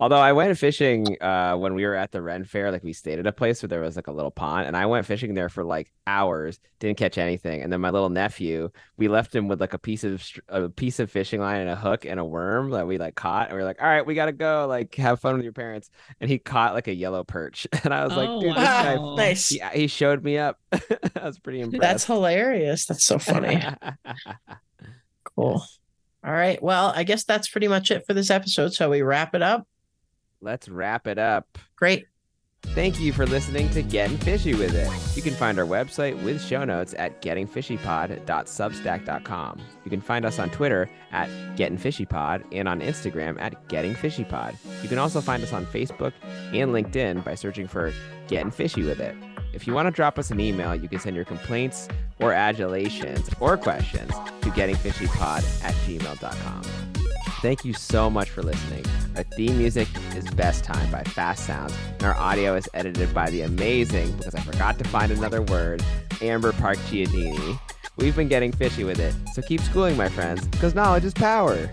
Although I went fishing uh when we were at the Ren Fair, like we stayed at a place where there was like a little pond, and I went fishing there for like hours, didn't catch anything. And then my little nephew, we left him with like a piece of a piece of fishing line and a hook and a worm that we like caught, and we are like, all right, we gotta go, like have fun with your parents. And he caught like a yellow perch, *laughs* and I was like, Oh, dude, this guy, wow. nice. he, he showed me up. *laughs* I was pretty *laughs* impressed. That's hilarious. That's so funny. cool. All right. Well, I guess that's pretty much it for this episode. So we wrap it up. Let's wrap it up. Great. Thank you for listening to Getting Fishy with It. You can find our website with show notes at gettingfishypod.substack.com. You can find us on Twitter at gettingfishypod and on Instagram at gettingfishypod. You can also find us on Facebook and LinkedIn by searching for Getting Fishy with It. If you want to drop us an email, you can send your complaints or adulations or questions to gettingfishypod at gmail.com. Thank you so much for listening. Our theme music is Best Time by FASSOUNDS, and our audio is edited by the amazing, because I forgot to find another word, Amber Park Chiodini. We've been getting fishy with it, so keep schooling, my friends, because knowledge is power.